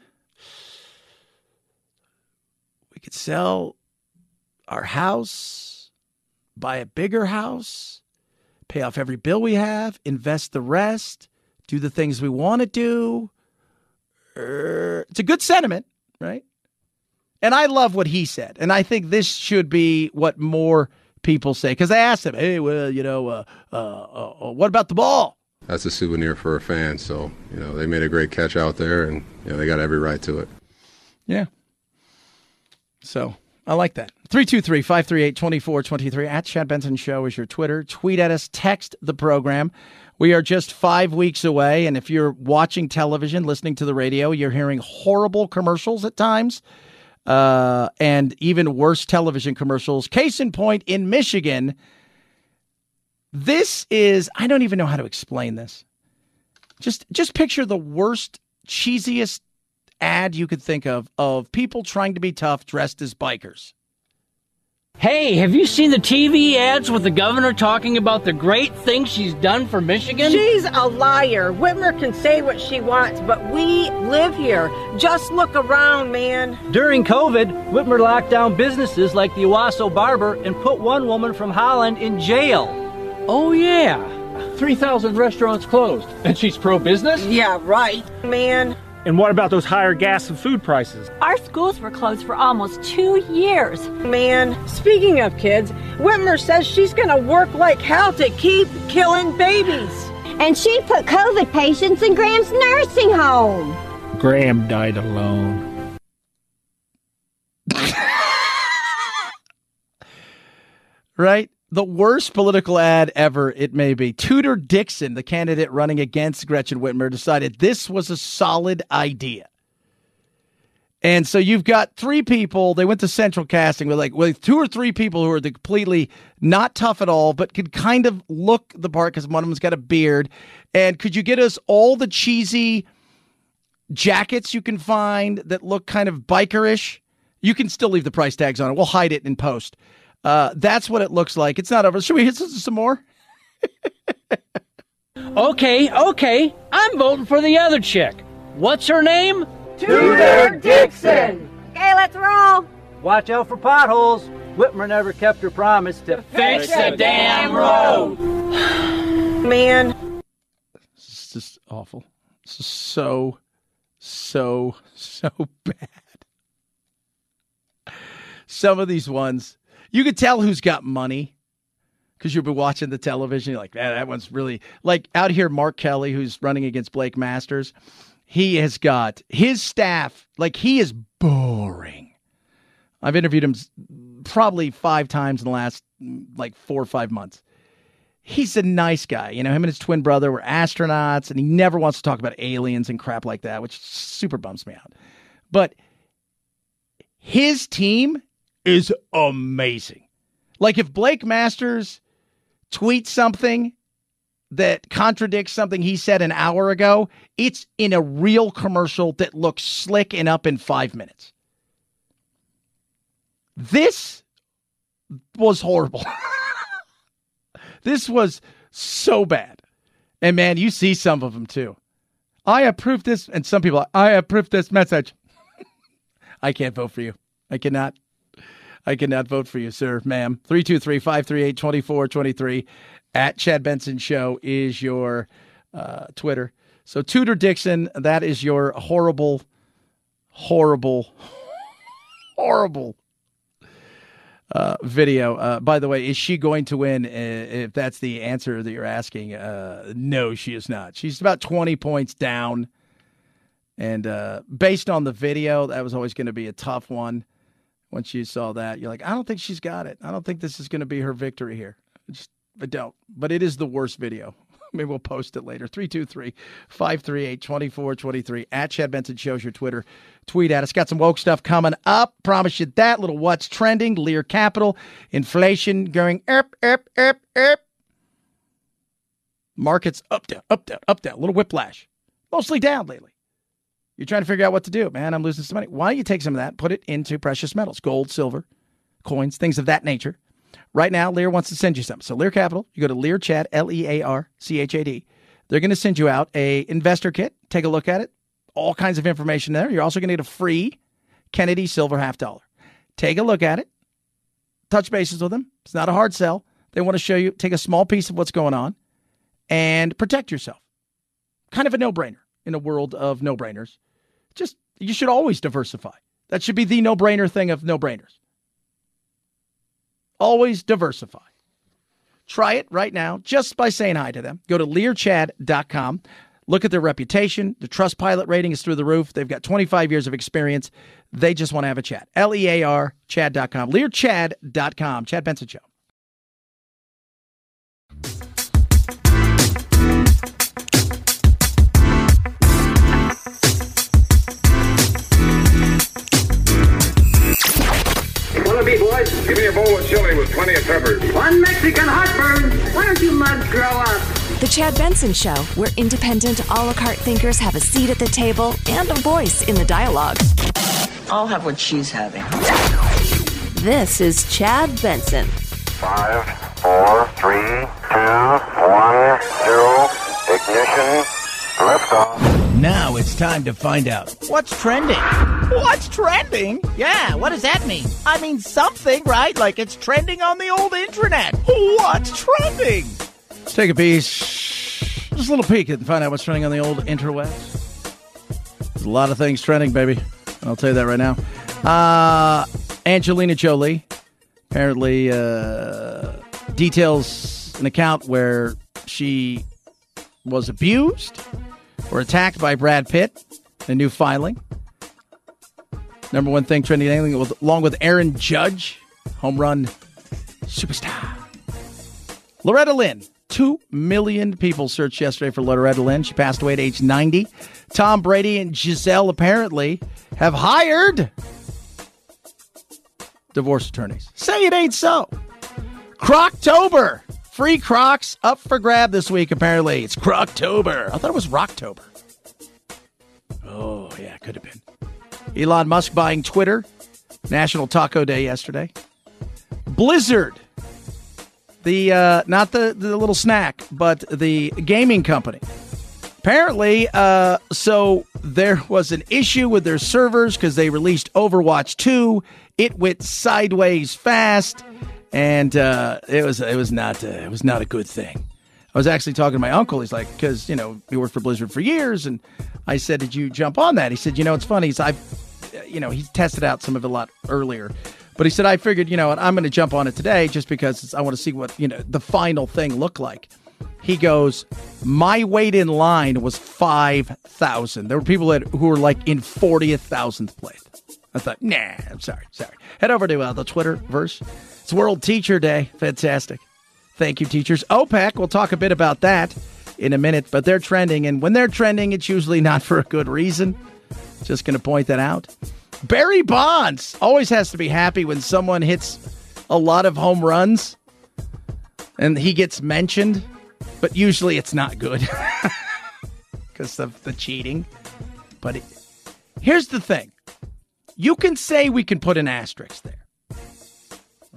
Speaker 2: we could sell our house, buy a bigger house, pay off every bill we have, invest the rest, do the things we want to do. Er, it's a good sentiment, right? And I love what he said. And I think this should be what more people say. Because I asked him, hey, well, you know, uh, uh, uh, what about the ball?
Speaker 24: That's a souvenir for a fan. So, you know, they made a great catch out there and, you know, they got every right to it.
Speaker 2: Yeah. So I like that. 323 538 2423 at Chad Benson Show is your Twitter. Tweet at us, text the program. We are just five weeks away. And if you're watching television, listening to the radio, you're hearing horrible commercials at times uh, and even worse television commercials. Case in point, in Michigan, this is, I don't even know how to explain this. Just, just picture the worst, cheesiest ad you could think of of people trying to be tough dressed as bikers.
Speaker 25: Hey, have you seen the TV ads with the governor talking about the great things she's done for Michigan?
Speaker 26: She's a liar. Whitmer can say what she wants, but we live here. Just look around, man.
Speaker 25: During COVID, Whitmer locked down businesses like the Owosso Barber and put one woman from Holland in jail. Oh, yeah. 3,000 restaurants closed. And she's pro business?
Speaker 26: Yeah, right, man.
Speaker 27: And what about those higher gas and food prices?
Speaker 28: Our schools were closed for almost two years.
Speaker 26: Man, speaking of kids, Whitmer says she's going to work like hell to keep killing babies.
Speaker 28: And she put COVID patients in Graham's nursing home.
Speaker 27: Graham died alone.
Speaker 2: right? The worst political ad ever, it may be. Tudor Dixon, the candidate running against Gretchen Whitmer, decided this was a solid idea. And so you've got three people. They went to central casting with like with two or three people who are completely not tough at all, but could kind of look the part because one of them's got a beard. And could you get us all the cheesy jackets you can find that look kind of bikerish? You can still leave the price tags on it. We'll hide it in post. Uh, that's what it looks like. It's not over. Should we hit some more?
Speaker 25: okay, okay. I'm voting for the other chick. What's her name?
Speaker 26: Tudor Dixon.
Speaker 28: Okay, let's roll.
Speaker 25: Watch out for potholes. Whitmer never kept her promise to
Speaker 26: fix the damn road. Man.
Speaker 2: It's just awful. This is so so so bad. Some of these ones, you could tell who's got money because you've been watching the television. You're like, man, that one's really like out here. Mark Kelly, who's running against Blake Masters, he has got his staff. Like he is boring. I've interviewed him probably five times in the last like four or five months. He's a nice guy. You know, him and his twin brother were astronauts, and he never wants to talk about aliens and crap like that, which super bums me out. But his team is amazing. Like if Blake Masters tweets something that contradicts something he said an hour ago, it's in a real commercial that looks slick and up in five minutes. This was horrible. this was so bad. And man, you see some of them too. I approve this, and some people, I approve this message. I can't vote for you. I cannot. I cannot vote for you, sir, ma'am. 323 538 2423 at Chad Benson Show is your uh, Twitter. So, Tudor Dixon, that is your horrible, horrible, horrible uh, video. Uh, by the way, is she going to win? Uh, if that's the answer that you're asking, uh, no, she is not. She's about 20 points down. And uh, based on the video, that was always going to be a tough one. Once you saw that, you're like, I don't think she's got it. I don't think this is going to be her victory here. I just, I don't. But it is the worst video. Maybe we'll post it later. 323 538 2423 at Chad Benson Shows your Twitter. Tweet at us. Got some woke stuff coming up. Promise you that. Little what's trending. Lear Capital. Inflation going up, up, up, up. Markets up, down, up, down, up, down. Little whiplash. Mostly down lately. You're trying to figure out what to do. Man, I'm losing some money. Why don't you take some of that, put it into precious metals, gold, silver, coins, things of that nature. Right now, Lear wants to send you some. So Lear Capital, you go to Lear Chad, L E A R C H A D. They're going to send you out a investor kit. Take a look at it. All kinds of information there. You're also going to get a free Kennedy silver half dollar. Take a look at it. Touch bases with them. It's not a hard sell. They want to show you, take a small piece of what's going on and protect yourself. Kind of a no brainer in a world of no brainers. Just, you should always diversify. That should be the no brainer thing of no brainers. Always diversify. Try it right now just by saying hi to them. Go to learchad.com. Look at their reputation. The trust pilot rating is through the roof. They've got 25 years of experience. They just want to have a chat. L E A R, chad.com. Learchad.com. Chad Benson Show.
Speaker 13: 20th Suburb. One Mexican heartburn. Why don't you mugs grow up?
Speaker 29: The Chad Benson Show, where independent a la carte thinkers have a seat at the table and a voice in the dialogue.
Speaker 30: I'll have what she's having.
Speaker 1: This is Chad Benson.
Speaker 31: Five, four, three, two, one, zero, ignition, liftoff.
Speaker 2: Now it's time to find out what's trending. What's trending? Yeah, what does that mean? I mean something, right? Like it's trending on the old internet. What's trending? Let's take a piece, just a little peek and find out what's trending on the old interwebs. There's a lot of things trending, baby. I'll tell you that right now. Uh, Angelina Jolie apparently uh, details an account where she was abused or attacked by Brad Pitt. A new filing. Number one thing trending, along with Aaron Judge, home run superstar. Loretta Lynn. Two million people searched yesterday for Loretta Lynn. She passed away at age 90. Tom Brady and Gisele apparently have hired divorce attorneys. Say it ain't so. Croctober. Free Crocs up for grab this week, apparently. It's Croctober. I thought it was Rocktober. Oh, yeah, could have been. Elon Musk buying Twitter. National Taco Day yesterday. Blizzard. The uh, not the, the little snack, but the gaming company. Apparently, uh, so there was an issue with their servers because they released Overwatch 2. It went sideways fast, and uh, it was it was not uh, it was not a good thing. I was actually talking to my uncle. He's like, because, you know, he worked for Blizzard for years. And I said, Did you jump on that? He said, You know, it's funny. He's, I've, you know, he's tested out some of it a lot earlier. But he said, I figured, you know I'm going to jump on it today just because I want to see what, you know, the final thing looked like. He goes, My wait in line was 5,000. There were people that, who were like in 40th thousandth place. I thought, nah, I'm sorry, sorry. Head over to uh, the Twitter verse. It's World Teacher Day. Fantastic. Thank you, teachers. OPEC, we'll talk a bit about that in a minute, but they're trending. And when they're trending, it's usually not for a good reason. Just going to point that out. Barry Bonds always has to be happy when someone hits a lot of home runs and he gets mentioned, but usually it's not good because of the cheating. But it, here's the thing you can say we can put an asterisk there.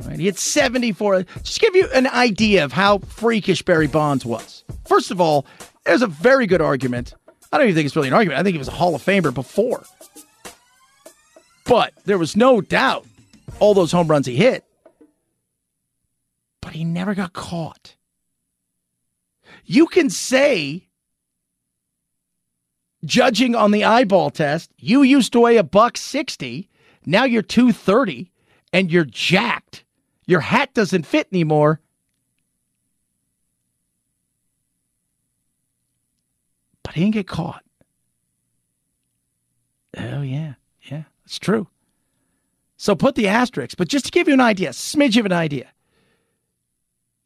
Speaker 2: Right, he had 74. Just give you an idea of how freakish Barry Bonds was. First of all, there's a very good argument. I don't even think it's really an argument. I think he was a Hall of Famer before. But there was no doubt all those home runs he hit. But he never got caught. You can say, judging on the eyeball test, you used to weigh a buck 60. Now you're 230 and you're jacked. Your hat doesn't fit anymore. But he didn't get caught. Oh, yeah. Yeah, it's true. So put the asterisk, but just to give you an idea, smidge of an idea.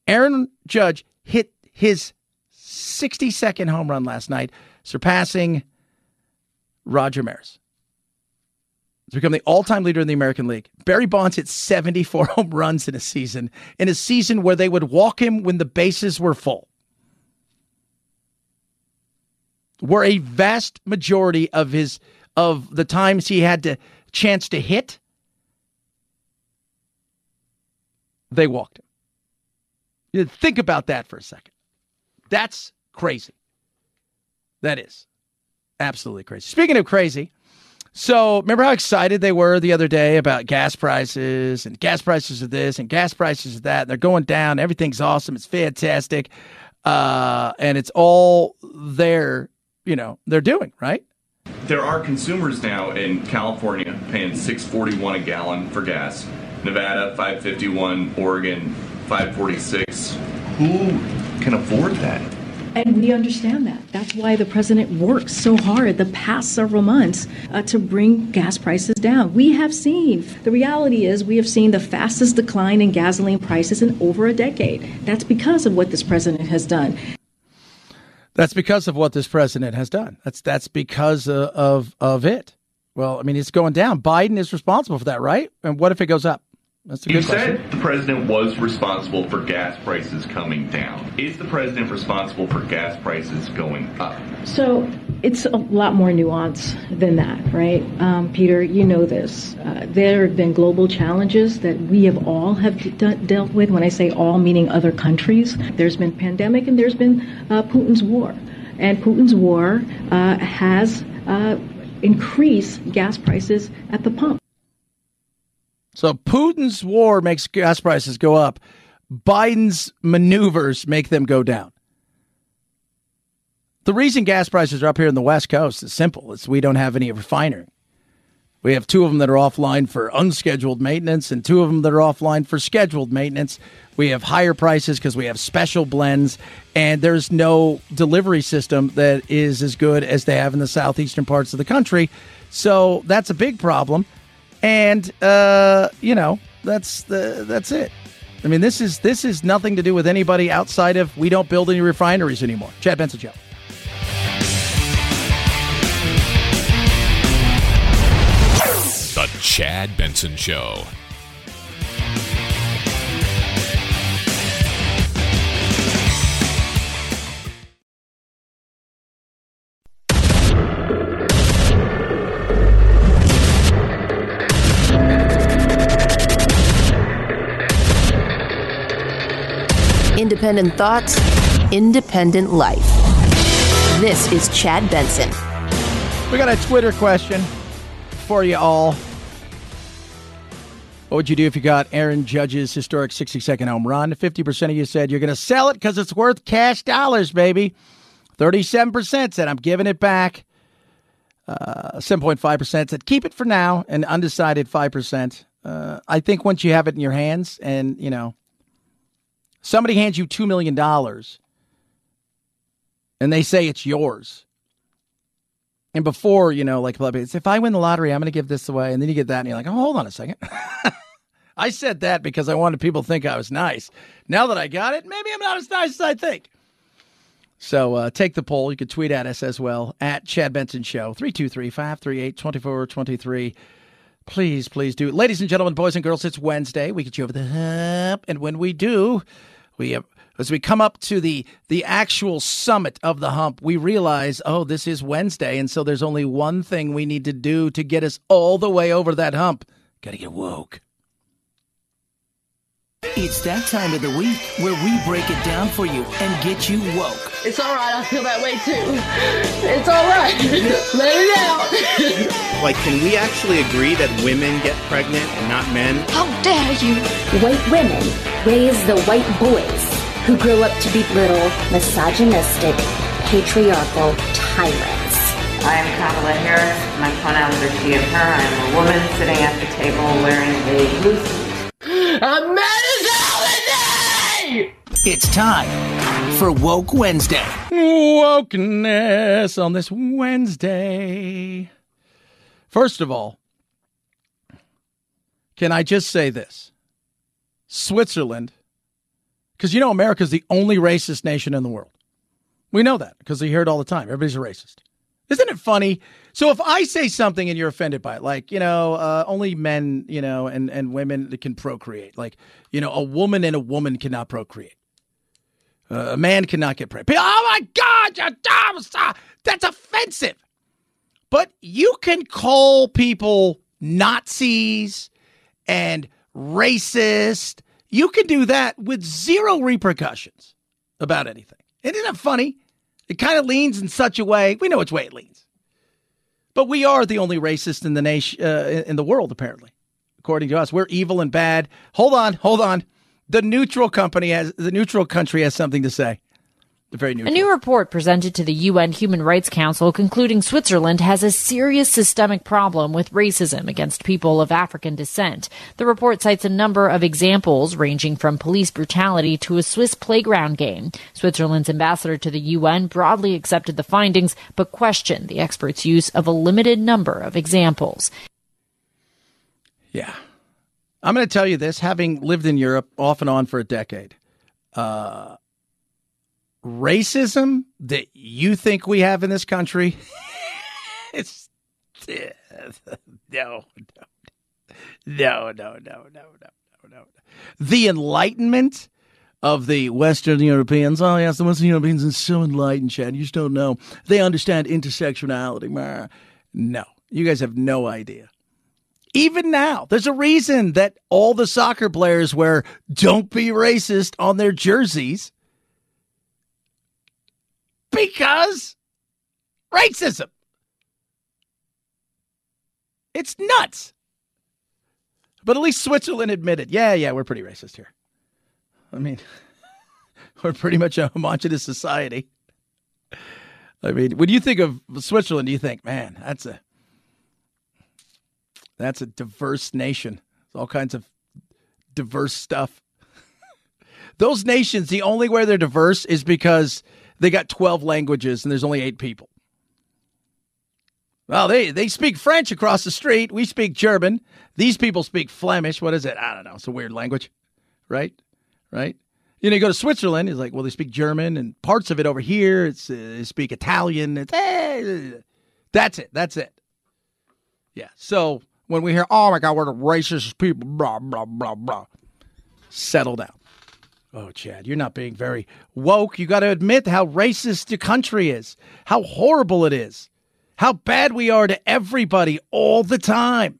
Speaker 2: Aaron Judge hit his 60 second home run last night, surpassing Roger Maris to become the all-time leader in the American League. Barry Bonds hit 74 home runs in a season, in a season where they would walk him when the bases were full. Where a vast majority of his of the times he had to chance to hit, they walked him. Think about that for a second. That's crazy. That is absolutely crazy. Speaking of crazy, so remember how excited they were the other day about gas prices and gas prices of this and gas prices of that. And they're going down. Everything's awesome. It's fantastic. Uh, and it's all there, you know, they're doing, right?
Speaker 32: There are consumers now in California paying 641 a gallon for gas. Nevada 551, Oregon 546. Who can afford that?
Speaker 33: And we understand that. That's why the president worked so hard the past several months uh, to bring gas prices down. We have seen, the reality is, we have seen the fastest decline in gasoline prices in over a decade. That's because of what this president has done.
Speaker 2: That's because of what this president has done. That's that's because of, of of it. Well, I mean, it's going down. Biden is responsible for that, right? And what if it goes up? That's a
Speaker 32: You
Speaker 2: good question.
Speaker 32: said the president was responsible for gas prices coming down. Is the president responsible for gas prices going up?
Speaker 33: So it's a lot more nuance than that, right? Um, Peter, you know this. Uh, there have been global challenges that we have all have de- dealt with. When I say all, meaning other countries. There's been pandemic and there's been uh, Putin's war, and Putin's war uh, has uh, increased gas prices at the pump.
Speaker 2: So Putin's war makes gas prices go up. Biden's maneuvers make them go down. The reason gas prices are up here in the West Coast is simple. It's we don't have any refinery. We have two of them that are offline for unscheduled maintenance and two of them that are offline for scheduled maintenance. We have higher prices because we have special blends, and there's no delivery system that is as good as they have in the southeastern parts of the country. So that's a big problem. And uh, you know, that's the that's it. I mean, this is this is nothing to do with anybody outside of we don't build any refineries anymore. Chad Benson Show.
Speaker 34: The Chad Benson Show.
Speaker 1: Independent thoughts, independent life. This is Chad Benson.
Speaker 2: We got a Twitter question for you all. What would you do if you got Aaron Judge's historic 60 second home run? 50% of you said you're going to sell it because it's worth cash dollars, baby. 37% said I'm giving it back. Uh, 7.5% said keep it for now, and undecided 5%. Uh, I think once you have it in your hands and, you know, somebody hands you $2 million and they say it's yours. And before, you know, like, if I win the lottery, I'm going to give this away. And then you get that and you're like, oh, hold on a second. I said that because I wanted people to think I was nice. Now that I got it, maybe I'm not as nice as I think. So uh, take the poll. You can tweet at us as well at Chad Benson Show, 323 538 2423. Please, please do. It. Ladies and gentlemen, boys and girls, it's Wednesday. We get you over the hump. And when we do, we have, as we come up to the the actual summit of the hump, we realize, oh, this is Wednesday, and so there's only one thing we need to do to get us all the way over that hump. Got to get woke.
Speaker 35: It's that time of the week where we break it down for you and get you woke.
Speaker 36: It's all right. I feel that way too. It's all right. Let it out.
Speaker 37: like, can we actually agree that women get pregnant and not men?
Speaker 38: How dare you? White women raise the white boys who grow up to be little, misogynistic, patriarchal tyrants.
Speaker 39: I am Kamala Harris. My pronouns are she and her. I am a woman sitting at the table wearing a blue
Speaker 35: It's time for Woke Wednesday.
Speaker 2: Wokeness on this Wednesday. First of all, can I just say this? Switzerland, because you know America's the only racist nation in the world. We know that because we hear it all the time. Everybody's a racist. Isn't it funny? So if I say something and you're offended by it, like you know, uh, only men, you know, and and women can procreate. Like you know, a woman and a woman cannot procreate. Uh, a man cannot get pregnant. Oh my God, you're dumb! That's offensive. But you can call people Nazis and racist. You can do that with zero repercussions about anything. Isn't that funny? It kind of leans in such a way. We know which way it leans. But we are the only racist in the nation uh, in the world, apparently, according to us. We're evil and bad. Hold on, hold on. The neutral company has the neutral country has something to say. Very
Speaker 40: a new report presented to the UN Human Rights Council concluding Switzerland has a serious systemic problem with racism against people of African descent. The report cites a number of examples ranging from police brutality to a Swiss playground game. Switzerland's ambassador to the UN broadly accepted the findings but questioned the experts' use of a limited number of examples.
Speaker 2: Yeah. I'm going to tell you this having lived in Europe off and on for a decade. Uh, racism that you think we have in this country, it's no, no, no, no, no, no, no, no. The Enlightenment of the Western Europeans. Oh, yes, the Western Europeans are so enlightened, Chad. You just don't know. They understand intersectionality. No, you guys have no idea. Even now, there's a reason that all the soccer players wear "Don't be racist" on their jerseys because racism. It's nuts. But at least Switzerland admitted, yeah, yeah, we're pretty racist here. I mean, we're pretty much a homogenous society. I mean, when you think of Switzerland, you think, man, that's a that's a diverse nation. It's all kinds of diverse stuff. Those nations, the only way they're diverse is because they got 12 languages and there's only eight people. Well, they, they speak French across the street. We speak German. These people speak Flemish. What is it? I don't know. It's a weird language, right? Right? You know, you go to Switzerland, it's like, well, they speak German, and parts of it over here, it's uh, they speak Italian. It's, eh, that's it. That's it. Yeah. So when we hear, oh my God, we're the racist people, blah, blah, blah, blah, settle down. Oh, Chad, you're not being very woke. You got to admit how racist your country is, how horrible it is, how bad we are to everybody all the time.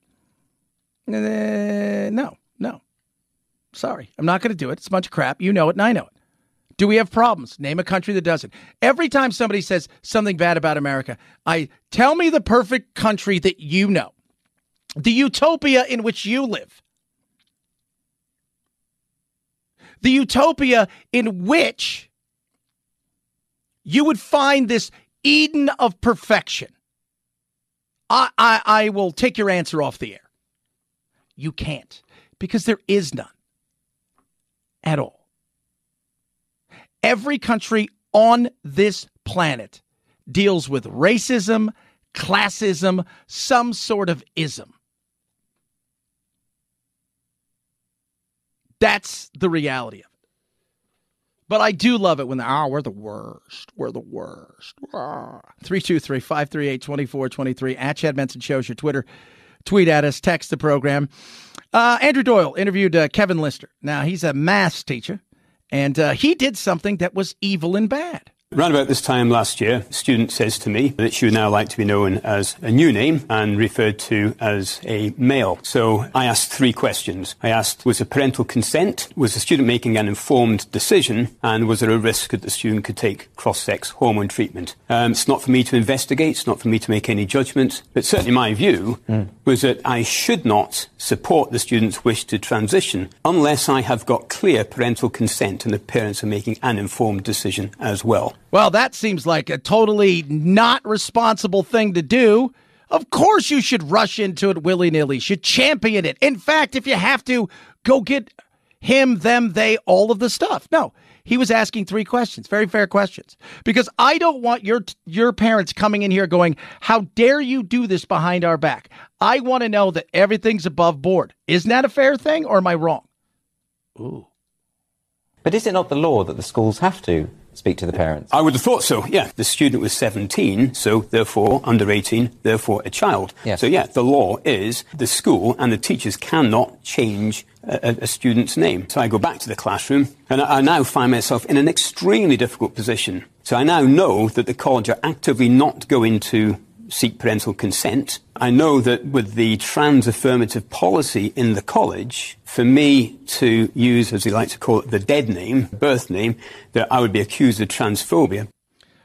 Speaker 2: Uh, no, no. Sorry, I'm not going to do it. It's a bunch of crap. You know it, and I know it. Do we have problems? Name a country that doesn't. Every time somebody says something bad about America, I tell me the perfect country that you know, the utopia in which you live. The utopia in which you would find this Eden of perfection. I, I, I will take your answer off the air. You can't because there is none at all. Every country on this planet deals with racism, classism, some sort of ism. That's the reality of it. But I do love it when they're, oh, we're the worst. We're the worst. 323 538 2423 at Chad Benson Shows your Twitter. Tweet at us, text the program. Uh, Andrew Doyle interviewed uh, Kevin Lister. Now, he's a math teacher, and uh, he did something that was evil and bad.
Speaker 41: Around about this time last year, a student says to me that she would now like to be known as a new name and referred to as a male. So I asked three questions. I asked, was there parental consent? Was the student making an informed decision? And was there a risk that the student could take cross-sex hormone treatment? Um, it's not for me to investigate. It's not for me to make any judgments. But certainly my view mm. was that I should not support the student's wish to transition unless I have got clear parental consent and the parents are making an informed decision as well.
Speaker 2: Well, that seems like a totally not responsible thing to do. Of course, you should rush into it willy nilly, should champion it. In fact, if you have to, go get him, them, they, all of the stuff. No, he was asking three questions, very fair questions, because I don't want your your parents coming in here going, "How dare you do this behind our back?" I want to know that everything's above board. Isn't that a fair thing, or am I wrong?
Speaker 41: Ooh.
Speaker 42: But is it not the law that the schools have to speak to the parents?
Speaker 41: I would have thought so, yeah. The student was 17, so therefore under 18, therefore a child.
Speaker 42: Yes.
Speaker 41: So, yeah, the law is the school and the teachers cannot change a, a, student's name. So I go back to the classroom and I, I now find myself in an extremely difficult position. So I now know that the college are actively not going to seek parental consent. I know that with the trans affirmative policy in the college, for me to use, as they like to call it, the dead name, birth name, that I would be accused of transphobia.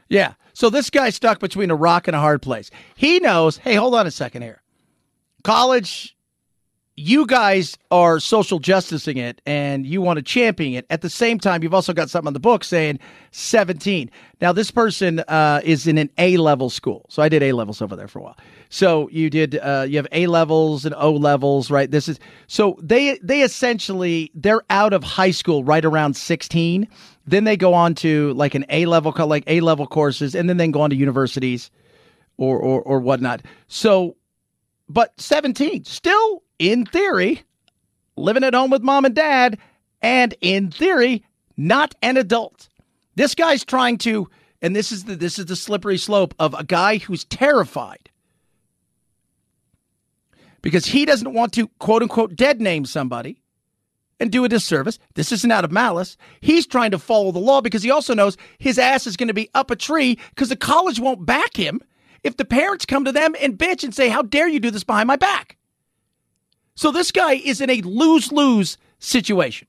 Speaker 2: Yeah. So this guy's stuck between a rock and a hard place. He knows, hey, hold on a second here. College you guys are social justicing it and you want to champion it. At the same time, you've also got something on the book saying 17. Now, this person uh, is in an A level school. So I did A levels over there for a while. So you did, uh, you have A levels and O levels, right? This is, so they, they essentially, they're out of high school right around 16. Then they go on to like an A level, like A level courses, and then they go on to universities or, or, or whatnot. So, but 17, still in theory, living at home with mom and dad, and in theory, not an adult. This guy's trying to, and this is the this is the slippery slope of a guy who's terrified because he doesn't want to quote unquote dead name somebody and do a disservice. This isn't out of malice. He's trying to follow the law because he also knows his ass is going to be up a tree because the college won't back him if the parents come to them and bitch and say, How dare you do this behind my back? So this guy is in a lose lose situation.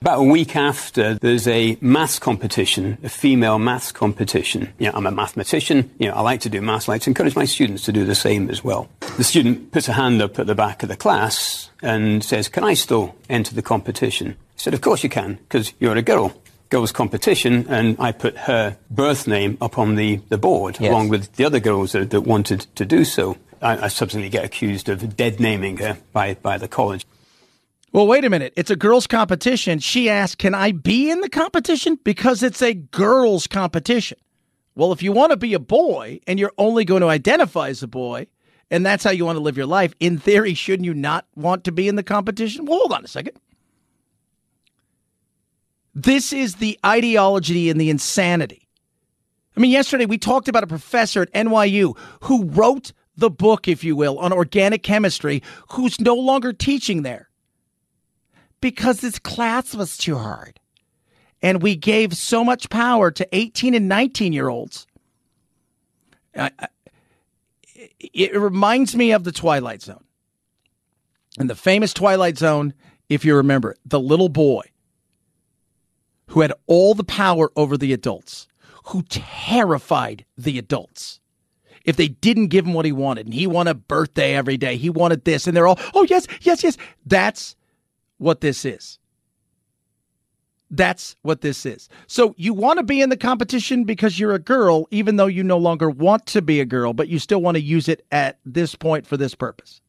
Speaker 41: About a week after, there's a maths competition, a female maths competition. You know, I'm a mathematician. You know, I like to do maths. I like to encourage my students to do the same as well. The student puts a hand up at the back of the class and says, "Can I still enter the competition?" I said, "Of course you can, because you're a girl." Girls competition, and I put her birth name up on the, the board, yes. along with the other girls that, that wanted to do so. I, I subsequently get accused of dead naming her by, by the college.
Speaker 2: Well, wait a minute. It's a girls' competition. She asked, Can I be in the competition? Because it's a girls' competition. Well, if you want to be a boy and you're only going to identify as a boy, and that's how you want to live your life, in theory, shouldn't you not want to be in the competition? Well, hold on a second. This is the ideology and the insanity. I mean, yesterday we talked about a professor at NYU who wrote the book, if you will, on organic chemistry, who's no longer teaching there because his class was too hard. And we gave so much power to 18 and 19 year olds. it reminds me of the Twilight Zone. And the famous Twilight Zone, if you remember the little boy who had all the power over the adults, who terrified the adults if they didn't give him what he wanted and he wanted a birthday every day, he wanted this, and they're all, oh, yes, yes, yes. That's what this is. That's what this is. So you want to be in the competition because you're a girl, even though you no longer want to be a girl, but you still want to use it at this point for this purpose.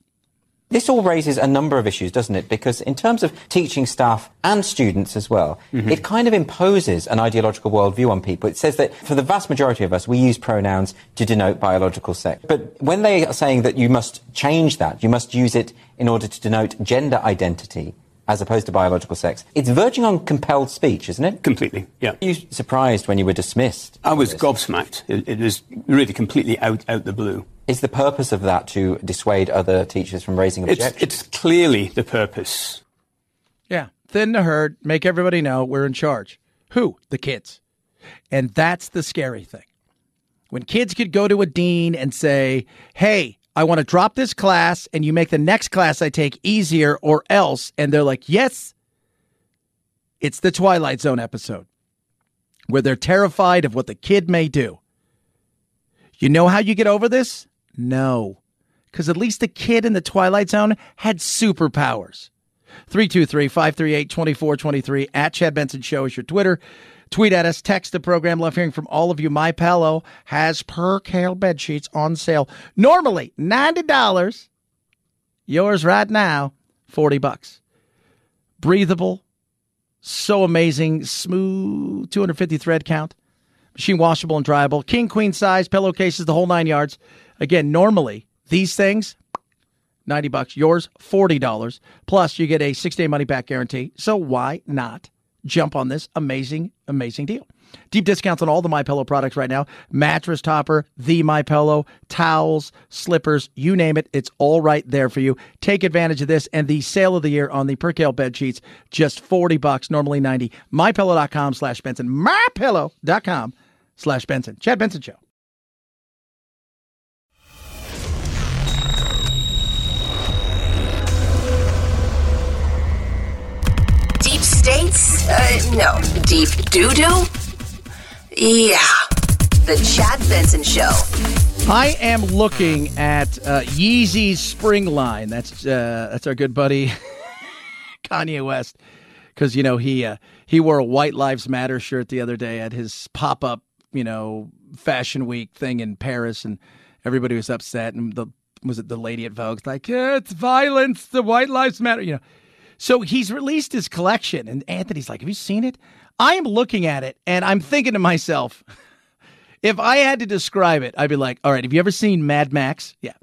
Speaker 42: This all raises a number of issues, doesn't it? Because in terms of teaching staff and students as well,
Speaker 41: Mm-hmm.
Speaker 42: it kind of imposes an ideological worldview on people. It says that for the vast majority of us, we use pronouns to denote biological sex. But when they are saying that you must change that, you must use it in order to denote gender identity as opposed to biological sex, it's verging on compelled speech, isn't it?
Speaker 41: Completely, yeah.
Speaker 42: Are you surprised when you were dismissed?
Speaker 41: I was gobsmacked. It, it was really completely out, out the blue.
Speaker 42: Is the purpose of that to dissuade other teachers from raising
Speaker 41: It's,
Speaker 42: objections?
Speaker 41: it's clearly the purpose.
Speaker 2: Yeah. Thin the herd, make everybody know we're in charge. Who? The kids. And that's the scary thing. When kids could go to a dean and say, hey, I want to drop this class and you make the next class I take easier or else. And they're like, yes. It's the Twilight Zone episode where they're terrified of what the kid may do. You know how you get over this? No. Because at least the kid in the Twilight Zone had superpowers. 323 538 2423 at Chad Benson Show is your Twitter. Tweet at us, text the program. Love hearing from all of you. My Pillow has percale bed sheets on sale. Normally $90. Yours right now, 40 bucks. Breathable, so amazing, smooth, 250 thread count, machine washable and dryable, king queen size pillowcases, the whole nine yards. Again, normally these things 90 bucks. Yours, $40. Plus, you get a six day money back guarantee. So why not jump on this amazing, amazing deal? Deep discounts on all the My Pillow products right now. Mattress topper, the My Pillow, towels, slippers, you name it. It's all right there for you. Take advantage of this and the sale of the year on the Percale bed sheets, just 40 bucks, normally 90. MyPillow.com slash Benson. MyPillow.com slash Benson. Chad Benson Show.
Speaker 1: Deep states? Uh, no. Deep doo doo? Yeah. The Chad Benson Show.
Speaker 2: I am looking at uh, Yeezy's spring line. That's uh, that's our good buddy Kanye West, because you know he uh, he wore a White Lives Matter shirt the other day at his pop up you know fashion week thing in Paris, and everybody was upset. And the was it the lady at Vogue's like "Yeah, it's violence, the White Lives Matter, you know. So he's released his collection, and Anthony's like, "Have you seen it?" I am looking at it, and I'm thinking to myself. If I had to describe it, I'd be like, all right, have you ever seen Mad Max? Yeah.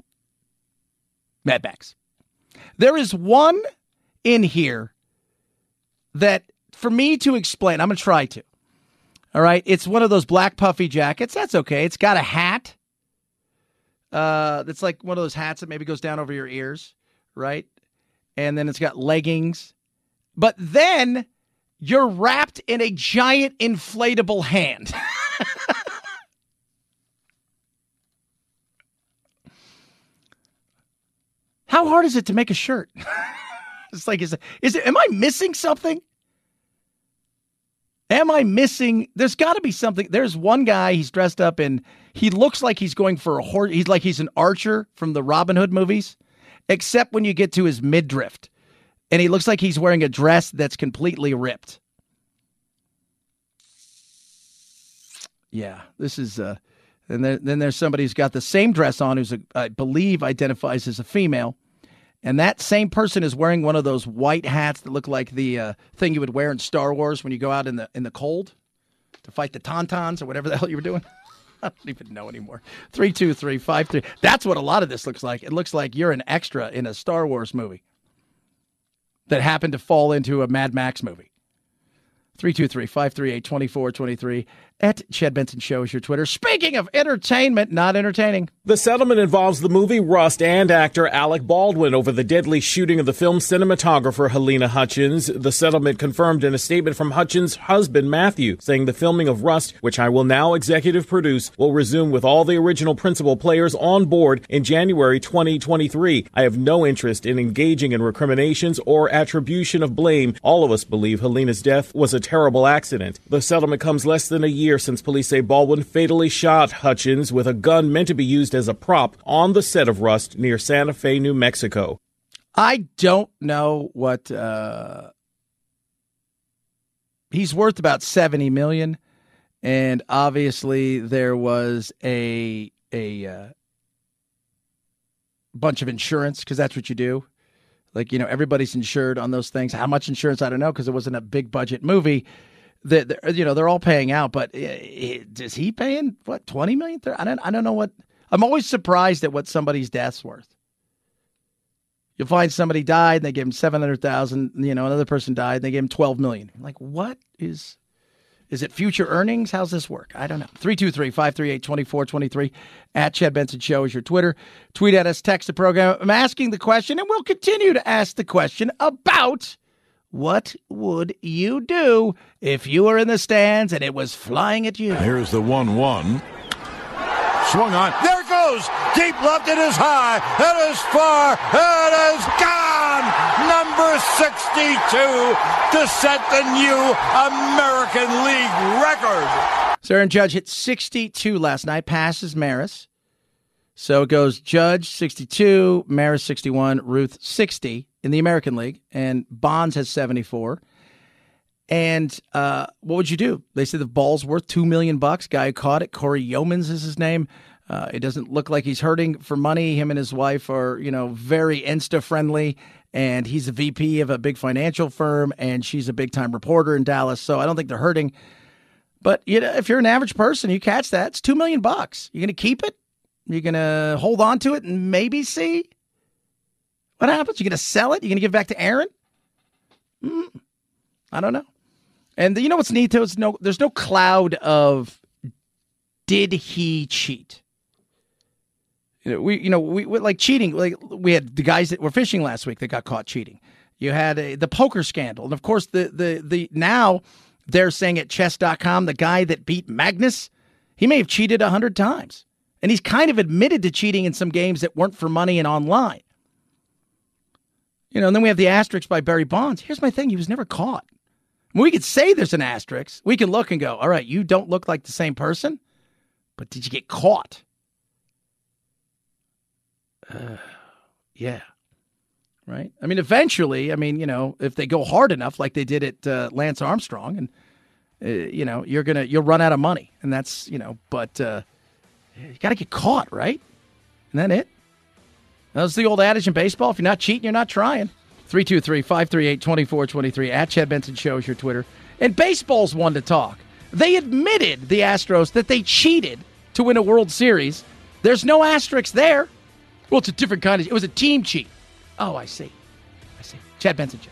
Speaker 2: Mad Max. There is one in here that, for me to explain, I'm to try to. All right. It's one of those black puffy jackets. That's okay. It's got a hat. Uh, that's like one of those hats that maybe goes down over your ears, right? And then it's got leggings. But then you're wrapped in a giant inflatable hand. How hard is it to make a shirt? it's like, is it, is it, am I missing something? Am I missing? There's got to be something. There's one guy, he's dressed up in, he looks like he's going for a horse. He's like he's an archer from the Robin Hood movies, except when you get to his midriff. And he looks like he's wearing a dress that's completely ripped. Yeah, this is, uh, and then, then there's somebody who's got the same dress on who's, a, I believe, identifies as a female. And that same person is wearing one of those white hats that look like the uh, thing you would wear in Star Wars when you go out in the in the cold to fight the Tauntauns or whatever the hell you were doing. I don't even know anymore. Three two three five three. That's what a lot of this looks like. It looks like you're an extra in a Star Wars movie that happened to fall into a Mad Max movie. 323 538 2423 at Chad Benson Show is your Twitter. Speaking of entertainment, not entertaining.
Speaker 43: The settlement involves the movie Rust and actor Alec Baldwin over the deadly shooting of the film's cinematographer Halyna Hutchins. The settlement confirmed in a statement from Hutchins' husband Matthew, saying the filming of Rust, which I will now executive produce, will resume with all the original principal players on board in January 2023. I have no interest in engaging in recriminations or attribution of blame. All of us believe Halyna's death was a terrible accident. The settlement comes less than a year since police say Baldwin fatally shot Hutchins with a gun meant to be used as a prop on the set of Rust near Santa Fe, New Mexico.
Speaker 2: I don't know what uh, he's worth about 70 million. And obviously there was a a uh, bunch of insurance because that's what you do. Like you know everybody's insured on those things. How much insurance? I don't know because it wasn't a big budget movie that you know they're all paying out but eh, eh, is he paying what 20 million i don't i don't know what i'm always surprised at what somebody's death's worth You'll find somebody died and they gave him 700,000, you know, another person died and they gave him 12 million. Like what is is it future earnings? How's this work? I don't know. 323-538-2423 at Chad Benson Show is your Twitter. Tweet at us, text the program. I'm asking the question and we'll continue to ask the question about what would you do if you were in the stands and it was flying at you?
Speaker 44: Here's the 1-1. Swung on. There it goes. Deep left. It is high. It is far. It is gone. Number 62 to set the new American League record.
Speaker 2: Aaron Judge hit 62 last night, passes Maris. So it goes Judge 62, Maris 61, Ruth 60 in the American League, and Bonds has 74. And uh, what would you do? They said the ball's worth two million bucks. Guy who caught it, Cory Youmans is his name. Uh, it doesn't look like he's hurting for money. Him and his wife are, you know, very Insta friendly, and he's a VP of a big financial firm, and she's a big time reporter in Dallas. So I don't think they're hurting. But you know, if you're an average person, you catch that. It's two million bucks. You're gonna keep it. You're gonna hold on to it and maybe see what happens. You're gonna sell it. You're gonna give it back to Aaron. Mm, I don't know. And you know what's neat? There's no there's no cloud of did he cheat? You know, we you know we, like cheating. Like we had the guys that were fishing last week that got caught cheating. You had a, the poker scandal, and of course the the the now they're saying at chess.com the guy that beat Magnus, he may have cheated a hundred times, and he's kind of admitted to cheating in some games that weren't for money and online. You know, and then we have the asterisk by Barry Bonds. Here's my thing: he was never caught. We could say there's an asterisk. We can look and go, all right, you don't look like the same person, but did you get caught? Uh, yeah. Right. I mean, eventually, I mean, you know, if they go hard enough, like they did at uh, Lance Armstrong, and uh, you know, you're gonna you'll run out of money, and that's you know, but uh, you got to get caught, right? And then it. That's the old adage in baseball: if you're not cheating, you're not trying. 323 538 2423 at Chad Benson Show is your Twitter. And baseball's one to talk. They admitted, the Astros, that they cheated to win a World Series. There's no asterisk there. Well, it's a different kind of, it was a team cheat. Oh, I see. I see. Chad Benson Show.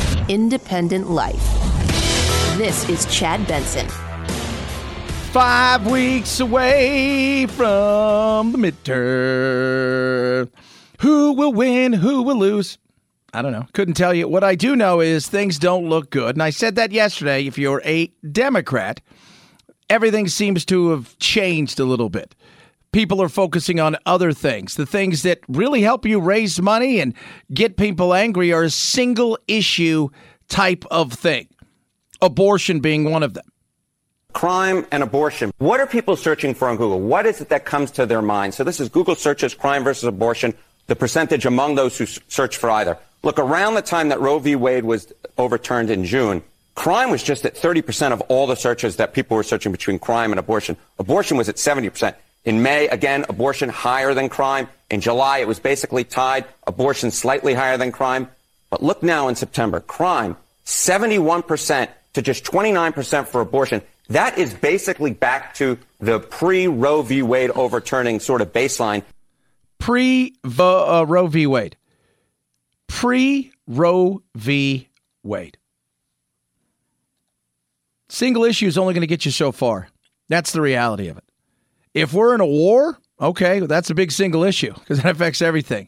Speaker 1: independent life. This is Chad Benson.
Speaker 2: Five weeks away from the midterm. Who will win? Who will lose? I don't know. Couldn't tell you. What I do know is things don't look good. And I said that yesterday. If you're a Democrat, everything seems to have changed a little bit people are focusing on other things. The things that really help you raise money and get people angry are a single issue type of thing, abortion being one of them.
Speaker 45: Crime and abortion. What are people searching for on Google? What is it that comes to their mind? So this is Google searches crime versus abortion, the percentage among those who search for either. Look, around the time that Roe v. Wade was overturned in June, crime was just at 30% of all the searches that people were searching between crime and abortion. Abortion was at 70%. In May, again, abortion higher than crime. In July, it was basically tied. Abortion slightly higher than crime. But look now in September, crime 71% to just 29% for abortion. That is basically back to the pre Roe v. Wade overturning sort of baseline.
Speaker 2: Pre uh, Roe v. Wade. Pre Roe v. Wade. Single issue is only going to get you so far. That's the reality of it. If we're in a war, okay, well, that's a big single issue because it affects everything.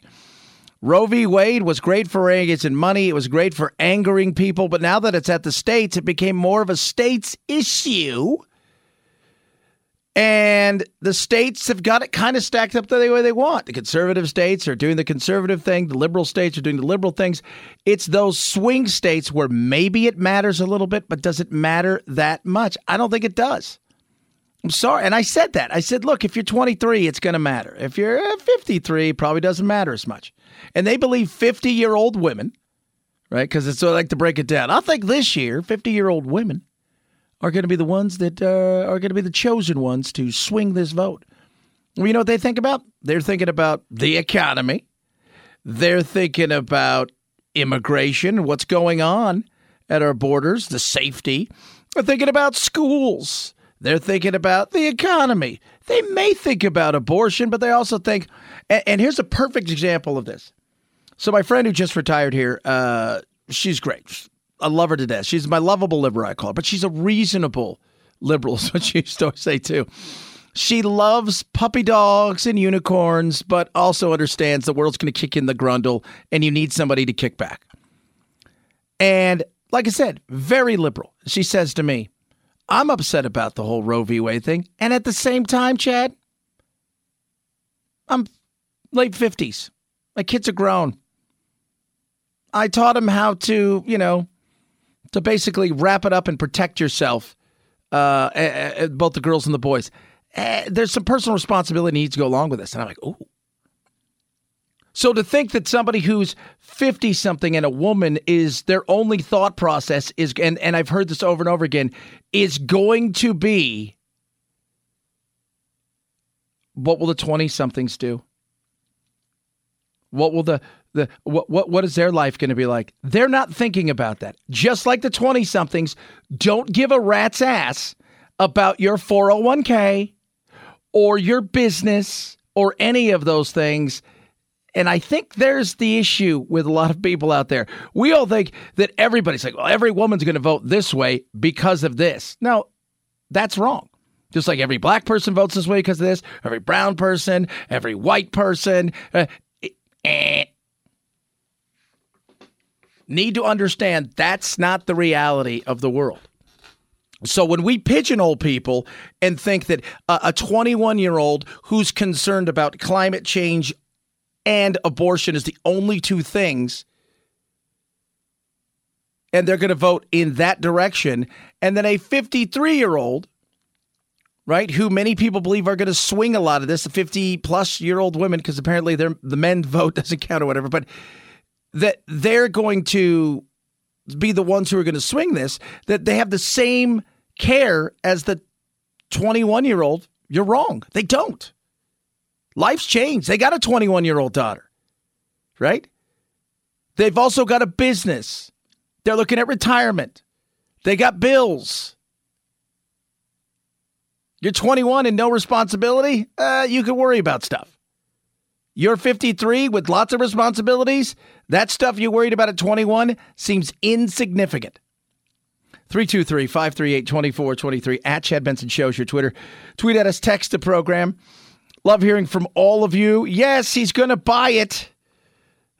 Speaker 2: Roe v. Wade was great for raising money. It was great for angering people. But now that it's at the states, it became more of a states issue. And the states have got it kind of stacked up the way they want. The conservative states are doing the conservative thing, the liberal states are doing the liberal things. It's those swing states where maybe it matters a little bit, but does it matter that much? I don't think it does. I'm sorry. And I said that. I said, look, if you're 23, it's going to matter. If you're uh, 53, it probably doesn't matter as much. And they believe 50 year old women, right? Because it's so I like to break it down. I think this year, 50 year old women are going to be the ones that uh, are going to be the chosen ones to swing this vote. Well, you know what they think about? They're thinking about the economy. They're thinking about immigration, what's going on at our borders, the safety. They're thinking about schools. They're thinking about the economy. They may think about abortion, but they also think, and, and here's a perfect example of this. So, my friend who just retired here, uh, she's great. I love her to death. She's my lovable liberal, I call her, but she's a reasonable liberal, is what she used to say too. She loves puppy dogs and unicorns, but also understands the world's going to kick in the grundle and you need somebody to kick back. And like I said, very liberal. She says to me, I'm upset about the whole Roe v. Wade thing. And at the same time, Chad, I'm late 50s. My kids are grown. I taught them how to, you know, to basically wrap it up and protect yourself, uh, both the girls and the boys. Uh, there's some personal responsibility needs to go along with this. And I'm like, ooh. So to think that somebody who's 50 something and a woman is their only thought process is and and I've heard this over and over again is going to be what will the 20 somethings do? What will the the what what what is their life going to be like? They're not thinking about that. Just like the 20 somethings don't give a rat's ass about your 401k or your business or any of those things. And I think there's the issue with a lot of people out there. We all think that everybody's like, well, every woman's going to vote this way because of this. No, that's wrong. Just like every black person votes this way because of this, every brown person, every white person. Uh, eh. Need to understand that's not the reality of the world. So when we pigeonhole people and think that a 21 year old who's concerned about climate change and abortion is the only two things, and they're going to vote in that direction, and then a 53 year old, right, who many people believe are going to swing a lot of this, the 50 plus year old women, because apparently the men vote doesn't count or whatever, but that they're going to be the ones who are going to swing this, that they have the same care as the 21 year old, you're wrong. They don't. Life's changed. They got a 21 year old daughter, right? They've also got a business. They're looking at retirement. They got bills. You're 21 and no responsibility? Uh, you can worry about stuff. You're 53 with lots of responsibilities? That stuff you worried about at 21 seems insignificant. 323 538 2423 at Chad Benson Shows your Twitter. Tweet at us, text the program. Love hearing from all of you. Yes, he's going to buy it.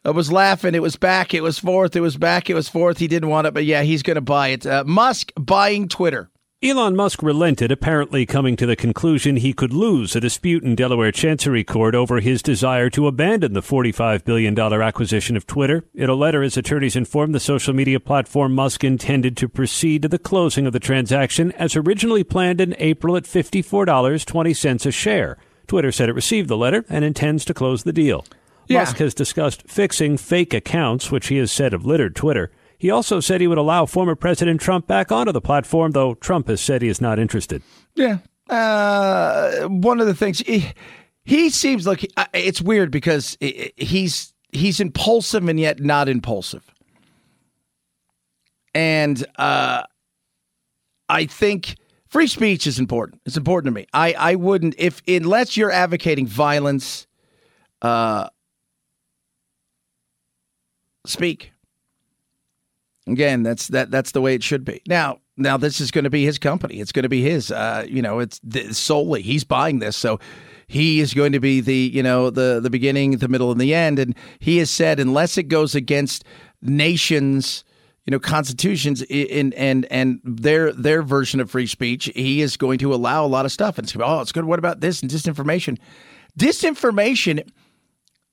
Speaker 2: I was laughing. It was back. It was forth. It was back. It was forth. He didn't want it, but yeah, he's going to buy it. Uh, Musk buying Twitter.
Speaker 46: Elon Musk relented, apparently coming to the conclusion he could lose a dispute in Delaware Chancery Court over his desire to abandon the $45 billion acquisition of Twitter. In a letter, his attorneys informed the social media platform Musk intended to proceed to the closing of the transaction as originally planned in April at $54.20 a share. Twitter said it received the letter and intends to close the deal.
Speaker 2: Yeah.
Speaker 46: Musk has discussed fixing fake accounts, which he has said have littered Twitter. He also said he would allow former President Trump back onto the platform, though Trump has said he is not interested.
Speaker 2: Yeah. Uh, one of the things he, he seems like uh, it's weird because he's he's impulsive and yet not impulsive. And uh, I think free speech is important. It's important to me. I, I wouldn't if unless you're advocating violence, uh, speak. Again, that's that that's the way it should be. Now, now this is going to be his company. It's going to be his. Uh, you know, it's th- solely he's buying this, so he is going to be the you know the the beginning, the middle, and the end. And he has said unless it goes against nations, you know, constitutions in and and their their version of free speech, he is going to allow a lot of stuff. And say, oh, it's good. What about this and disinformation? Disinformation.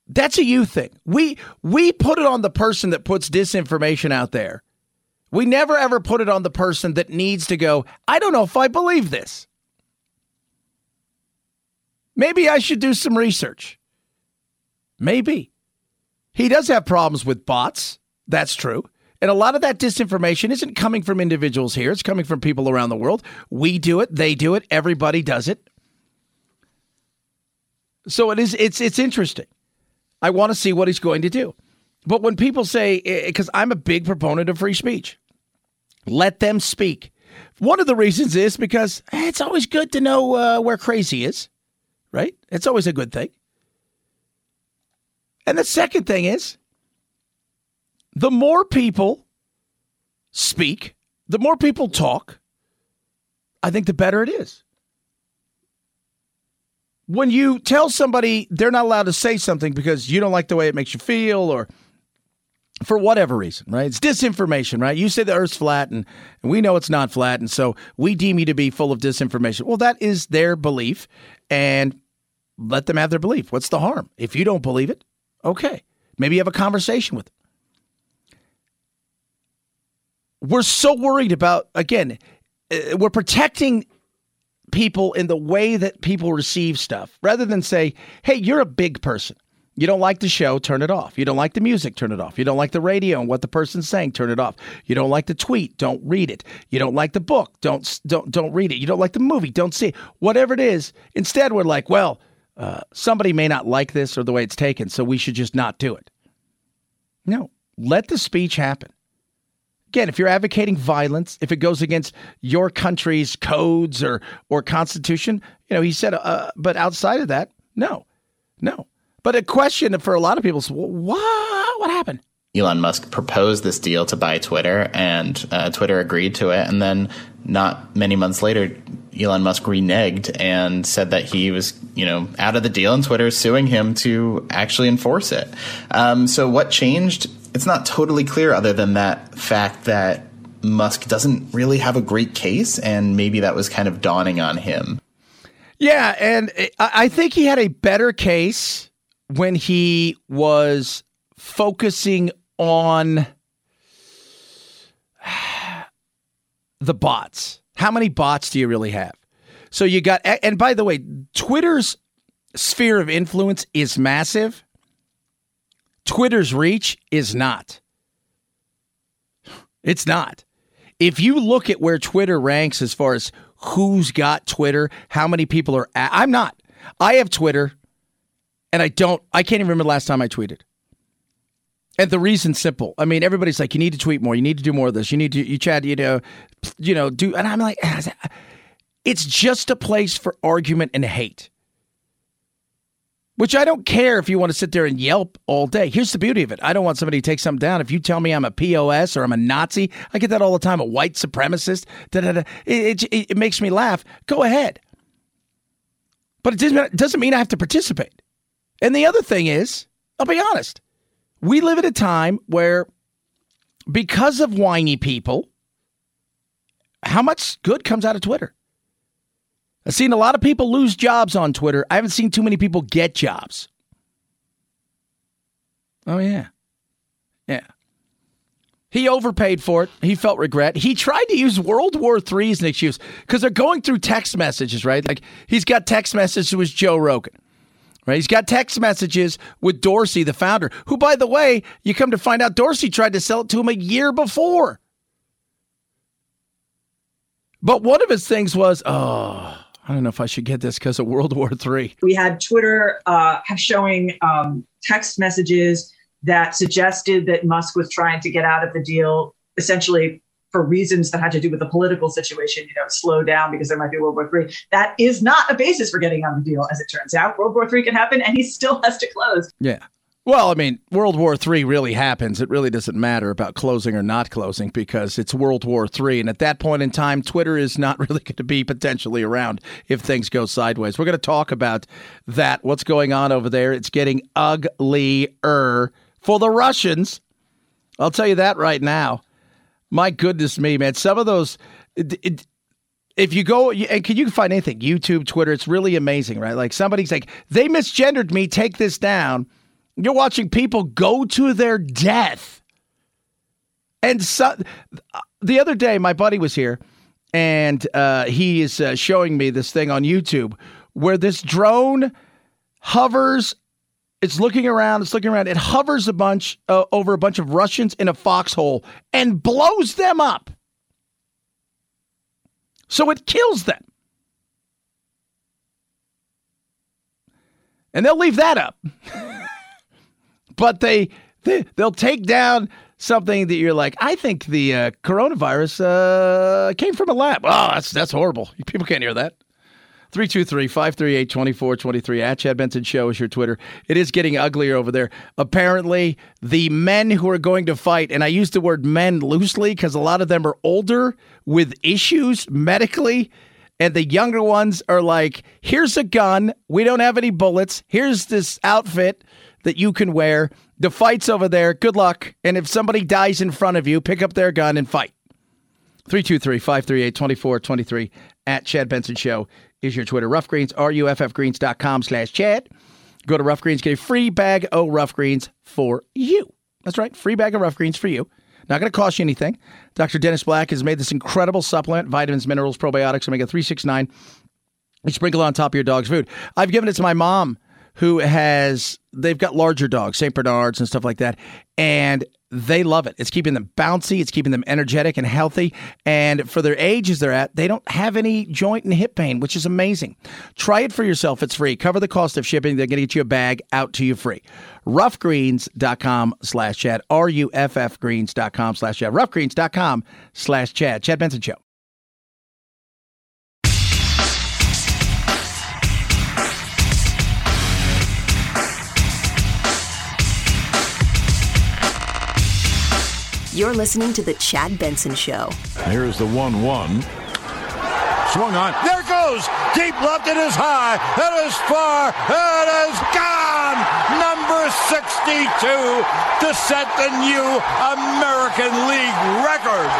Speaker 2: That's a you thing. We we put it on the person that puts disinformation out there. We never ever put it on the person that needs to go, I don't know if I believe this. Maybe I should do some research. Maybe. He does have problems with bots. That's true. And a lot of that disinformation isn't coming from individuals here, it's coming from people around the world. We do it, they do it, everybody does it. So it is it's it's interesting. I want to see what he's going to do. But when people say eh, eh, because I'm a big proponent of free speech. Let them speak. One of the reasons is because eh, it's always good to know uh, where crazy is, right? It's always a good thing. And the second thing is the more people speak, the more people talk, I think the better it is. When you tell somebody they're not allowed to say something because you don't like the way it makes you feel or for whatever reason, right? It's disinformation, right? You say the earth's flat and, we know it's not flat. And so we deem you to be full of disinformation. Well, that is their belief and let them have their belief. What's the harm? If you don't believe it, okay. Maybe you have a conversation with them. We're so worried about, again, uh, we're protecting people in the way that people receive stuff rather than say, hey, you're a big person. You don't like the show, turn it off. You don't like the music, turn it off. You don't like the radio and what the person's saying, turn it off. You don't like the tweet, don't read it. You don't like the book, don't don't don't read it. You don't like the movie, don't see it. Whatever it is. Instead, we're like, well, uh, somebody may not like this or the way it's taken, so we should just not do it. No, let the speech happen. Again, if you're advocating violence, if it goes against your country's codes or or constitution, you know, he said, uh, but outside of that, no, no. But a question for a lot of people is, what? What happened?
Speaker 47: Elon Musk proposed this deal to buy Twitter, and uh, Twitter agreed to it. And then, not many months later, Elon Musk reneged and said that he was, you know, out of the deal, and Twitter is suing him to actually enforce it. Um, so, what changed? It's not totally clear, other than that fact that Musk doesn't really have a great case, and maybe that was kind of dawning on him.
Speaker 2: Yeah, and I think he had a better case when he was focusing on the bots. How many bots do you really have? So you got, and by the way, Twitter's sphere of influence is massive. Twitter's reach is not. It's not. If you look at where Twitter ranks as far as who's got Twitter, how many people are, at, I'm not. I have Twitter and I don't, I can't even remember the last time I tweeted. And the reason's simple. I mean, everybody's like, you need to tweet more. You need to do more of this. You need to, you Chad, you know, you know, do. And I'm like, it's just a place for argument and hate. Which I don't care if you want to sit there and yelp all day. Here's the beauty of it. I don't want somebody to take something down. If you tell me I'm a POS or I'm a Nazi, I get that all the time, a white supremacist. It, it, it makes me laugh. Go ahead. But it doesn't mean I have to participate. And the other thing is, I'll be honest, we live at a time where, because of whiny people, how much good comes out of Twitter? I've seen a lot of people lose jobs on Twitter. I haven't seen too many people get jobs. Oh, yeah. Yeah. He overpaid for it. He felt regret. He tried to use World War III as an excuse because they're going through text messages, right? Like he's got text messages with Joe Rogan. Right? He's got text messages with Dorsey, the founder, who, by the way, you come to find out Dorsey tried to sell it to him a year before. But one of his things was, oh, I don't know if I should get this because of World War III.
Speaker 48: We had Twitter uh, showing um, text messages that suggested that Musk was trying to get out of the deal, essentially for reasons that had to do with the political situation, you know, slow down because there might be World War III. That is not a basis for getting on the deal, as it turns out. World War III can happen and he still has to close.
Speaker 2: Yeah. Well, I mean, World War III really happens. It really doesn't matter about closing or not closing because it's World War III. And at that point in time, Twitter is not really going to be potentially around if things go sideways. We're going to talk about that, what's going on over there. It's getting uglier for the Russians. I'll tell you that right now. My goodness me, man. Some of those. It, it, if you go and can you find anything youtube twitter it's really amazing right like somebody's like they misgendered me take this down you're watching people go to their death and so, the other day my buddy was here and uh, he is uh, showing me this thing on youtube where this drone hovers it's looking around it's looking around it hovers a bunch uh, over a bunch of russians in a foxhole and blows them up so it kills them. And they'll leave that up. but they, they they'll take down something that you're like, I think the uh, coronavirus uh, came from a lab. Oh, that's that's horrible. People can't hear that. 323 538 2423 at Chad Benson Show is your Twitter. It is getting uglier over there. Apparently, the men who are going to fight, and I use the word men loosely because a lot of them are older with issues medically. And the younger ones are like, here's a gun. We don't have any bullets. Here's this outfit that you can wear. The fight's over there. Good luck. And if somebody dies in front of you, pick up their gun and fight. 323 538 2423 at Chad Benson Show is your Twitter. Ruff Greens, ruffgreens.com slash Chad. Go to Ruff Greens, get a free bag of Ruff Greens for you. That's right, free bag of Ruff Greens for you. Not going to cost you anything. Dr. Dennis Black has made this incredible supplement, vitamins, minerals, probiotics, omega 369. You sprinkle on top of your dog's food. I've given it to my mom who has, they've got larger dogs, St. Bernards and stuff like that. And they love it. It's keeping them bouncy, it's keeping them energetic and healthy. And for their ages they're at, they don't have any joint and hip pain, which is amazing. Try it for yourself. It's free. Cover the cost of shipping. They're going to get you a bag out to you free. Ruffgreens.com slash Chad. R-U-F-F greens.com slash Chad. Ruffgreens.com slash chat. Chad Benson Show.
Speaker 1: You're listening to The Chad Benson Show.
Speaker 3: Here's the 1 1. Swung on. There goes. Deep left. It is high. It is far. It is gone. Number 62 to set the new American League record.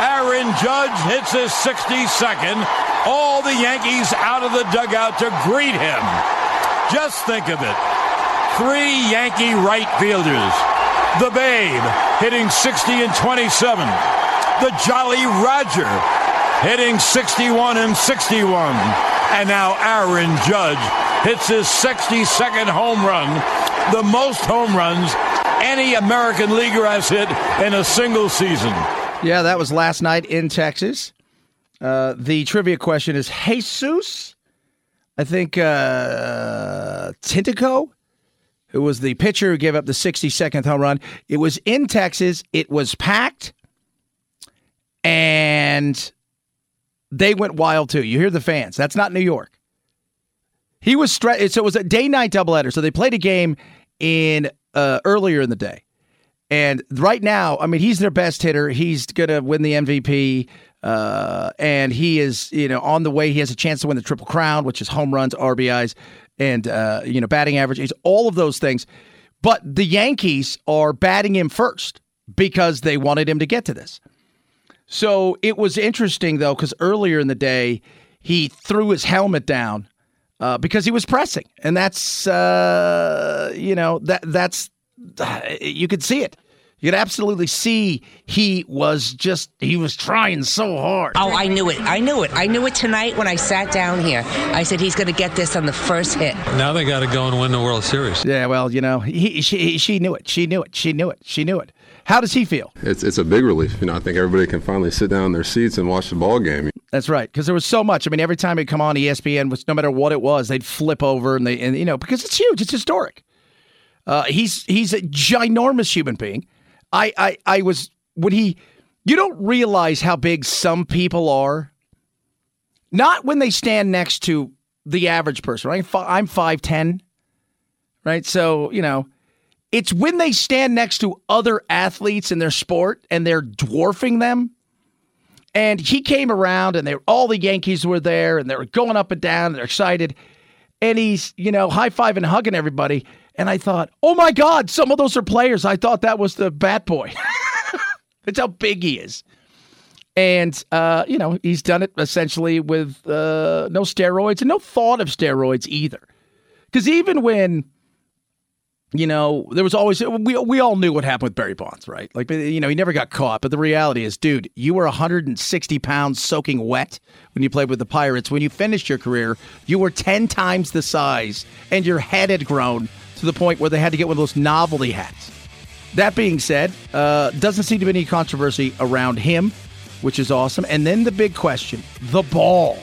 Speaker 3: Aaron Judge hits his 62nd. All the Yankees out of the dugout to greet him. Just think of it. Three Yankee right fielders the Babe hitting 60 and 27. The Jolly Roger hitting 61 and 61. And now Aaron Judge hits his 62nd home run, the most home runs any American leaguer has hit in a single season.
Speaker 2: Yeah, that was last night in Texas. Uh, the trivia question is Jesus, I think, uh, Tinoco who was the pitcher who gave up the 62nd home run. It was in Texas. It was packed, and they went wild too. You hear the fans. That's not New York. He was stressed. So it was a day night doubleheader. So they played a game in uh, earlier in the day, and right now, I mean, he's their best hitter. He's gonna win the MVP. Uh, and he is, you know, on the way. He has a chance to win the Triple Crown, which is home runs, RBIs, and uh, you know batting average. He's all of those things. But the Yankees are batting him first because they wanted him to get to this. So it was interesting though because earlier in the day he threw his helmet down uh, because he was pressing, and that's uh, you know that that's you could see it. You could absolutely see he was just he was trying so hard.
Speaker 5: Oh, I knew it. I knew it. I knew it tonight when I sat down here. I said he's going to get this on the first hit.
Speaker 49: Now they got to go and win the World Series.
Speaker 2: Yeah, well, you know, he, she she knew it. She knew it. She knew it. She knew it. How does he feel?
Speaker 50: It's it's a big relief. You know, I think everybody can finally sit down in their seats and watch the ball game.
Speaker 2: That's right, because there was so much. I mean, every time he'd come on ESPN, was no matter what it was, they'd flip over and they and you know because it's huge, it's historic. Uh, he's he's a ginormous human being. I, I I was when he you don't realize how big some people are. Not when they stand next to the average person. Right? I'm five ten, right? So, you know, it's when they stand next to other athletes in their sport and they're dwarfing them. And he came around and they all the Yankees were there and they were going up and down and they're excited. And he's, you know, high fiving, and hugging everybody. And I thought, oh my God, some of those are players. I thought that was the bat boy. That's how big he is. And, uh, you know, he's done it essentially with uh, no steroids and no thought of steroids either. Because even when you know, there was always we we all knew what happened with Barry Bonds, right? Like you know, he never got caught, but the reality is, dude, you were 160 pounds soaking wet when you played with the Pirates. When you finished your career, you were 10 times the size, and your head had grown to the point where they had to get one of those novelty hats. That being said, uh, doesn't seem to be any controversy around him, which is awesome. And then the big question: the ball.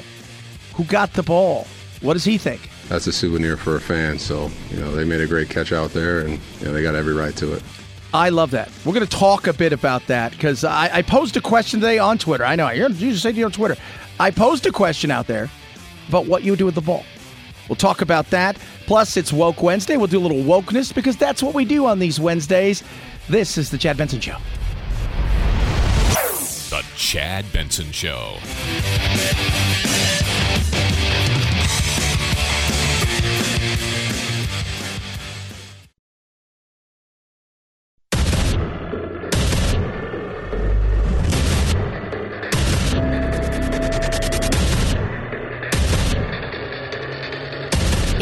Speaker 2: Who got the ball? What does he think?
Speaker 50: That's a souvenir for a fan. So, you know, they made a great catch out there and you know, they got every right to it.
Speaker 2: I love that. We're going to talk a bit about that because I, I, posed a question today on Twitter. I know you just said you on Twitter. I posed a question out there about what you would do with the ball. We'll talk about that. Plus, it's Woke Wednesday. We'll do a little wokeness because that's what we do on these Wednesdays. This is the Chad Benson Show.
Speaker 34: The Chad Benson Show.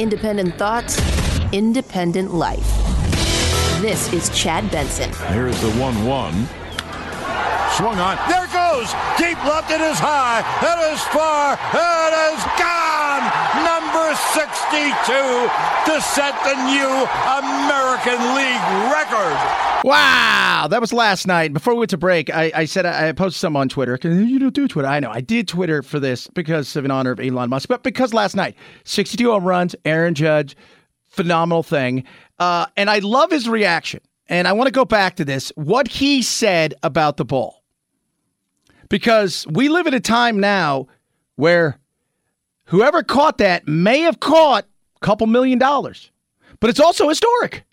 Speaker 1: Independent thoughts, independent life. This is Chad Benson.
Speaker 44: Here's the 1 1. Swung on. There goes. Deep left. It is high. It is far. It is gone. Number 62 to set the new American League record.
Speaker 2: Wow, that was last night. Before we went to break, I, I said I, I posted some on Twitter you don't do Twitter. I know I did Twitter for this because of in honor of Elon Musk, but because last night, 62 home runs, Aaron Judge, phenomenal thing, uh, and I love his reaction. And I want to go back to this, what he said about the ball because we live at a time now where whoever caught that may have caught a couple million dollars, but it's also historic.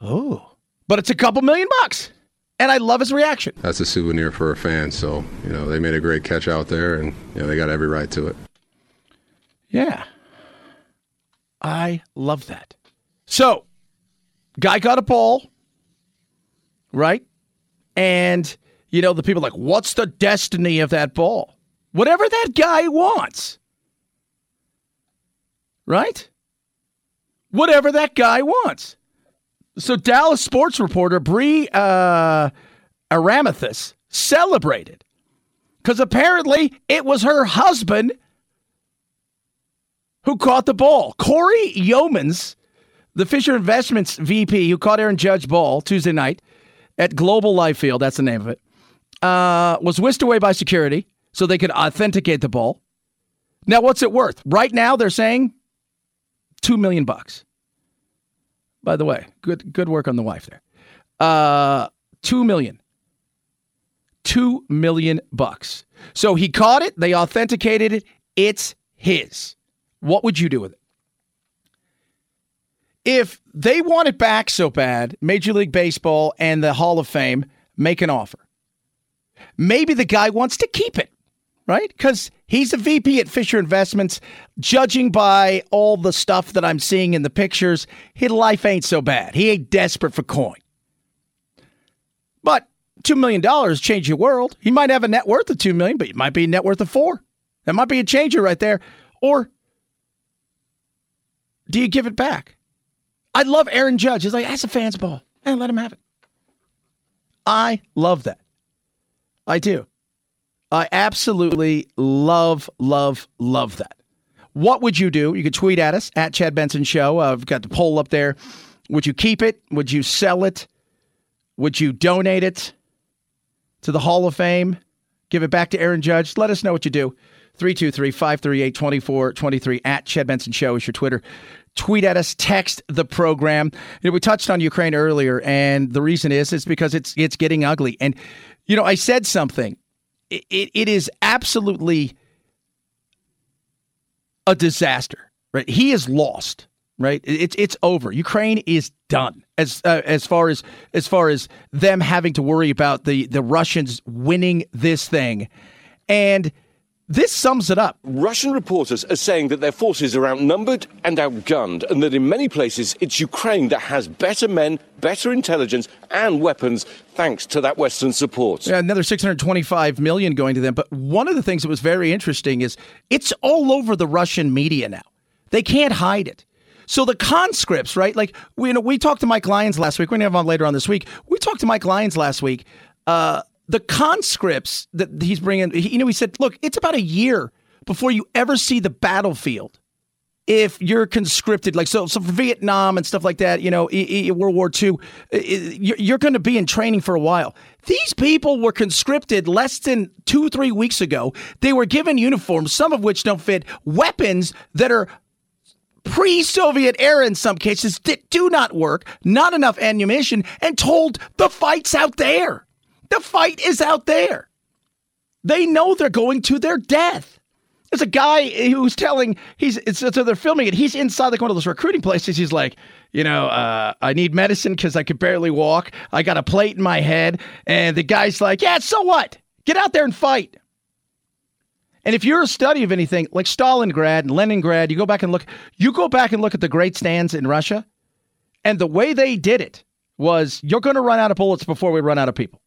Speaker 2: Oh, but it's a couple million bucks. And I love his reaction.
Speaker 50: That's a souvenir for a fan. So, you know, they made a great catch out there and, you know, they got every right to it.
Speaker 2: Yeah. I love that. So, guy got a ball, right? And you know, the people like, what's the destiny of that ball? Whatever that guy wants. Right? Whatever that guy wants. So Dallas sports reporter Bree uh, Aramathes celebrated because apparently it was her husband who caught the ball. Cory Youmans, the Fisher Investments VP who caught Aaron Judge ball Tuesday night at Globe Life Field, that's the name of it, uh, was whisked away by security so they could authenticate the ball. Now, what's it worth? Right now, they're saying two million bucks. By the way, good good work on the wife there. Uh, two million. Two million bucks. So he caught it. They authenticated it. It's his. What would you do with it? If they want it back so bad, Major League Baseball and the Hall of Fame make an offer. Maybe the guy wants to keep it, right? Because he's a VP at Fisher Investments. Judging by all the stuff that I'm seeing in the pictures, his life ain't so bad. He ain't desperate for coin. But $2 million change your world. He might have a net worth of 2 million, but it might be a net worth of four. That might be a changer right there. Or do you give it back? I love Aaron Judge. He's like, that's a fan's ball. And let him have it. I love that. I do. I absolutely love, love, love that. What would you do? You could tweet at us at Chad Benson Show. Uh, I've got the poll up there. Would you keep it? Would you sell it? Would you donate it to the Hall of Fame? Give it back to Aaron Judge? Let us know what you do. 323 538 2423 at Chad Benson Show is your Twitter. Tweet at us, text the program. You know, we touched on Ukraine earlier, and the reason is it's because it's it's getting ugly. And you know, I said something. It, it, is absolutely a disaster, right? He is lost. right? It's it's over. Ukraine is done as uh, as far as as far as them having to worry about the the Russians winning this thing, and this sums it up.
Speaker 51: Russian reporters are saying that their forces are outnumbered and outgunned, and that in many places it's Ukraine that has better men, better intelligence, and weapons thanks to that Western support.
Speaker 2: Yeah, another 625 million going to them. But one of the things that was very interesting is it's all over the Russian media now. They can't hide it. So the conscripts, right? Like we, you know, we talked to Mike Lyons last week. We're gonna have him on later on this week. We talked to Mike Lyons last week. Uh, the conscripts that he's bringing, he, you know, he said, look, it's about a year before you ever see the battlefield. If you're conscripted, like so, so for Vietnam and stuff like that, you know, World War II, you're going to be in training for a while. These people were conscripted less than two, three weeks ago. They were given uniforms, some of which don't fit, weapons that are pre Soviet era in some cases that do not work, not enough ammunition, and told the fight's out there. The fight is out there. They know they're going to their death. There's a guy who's telling he's so they're filming it. He's inside like one of those recruiting places. He's like, you know, uh, I need medicine because I could barely walk. I got a plate in my head, and the guy's like, yeah, so what? Get out there and fight. And if you're a study of anything like Stalingrad and Leningrad, you go back and look, you go back and look at the great stands in Russia, and the way they did it was you're going to run out of bullets before we run out of people.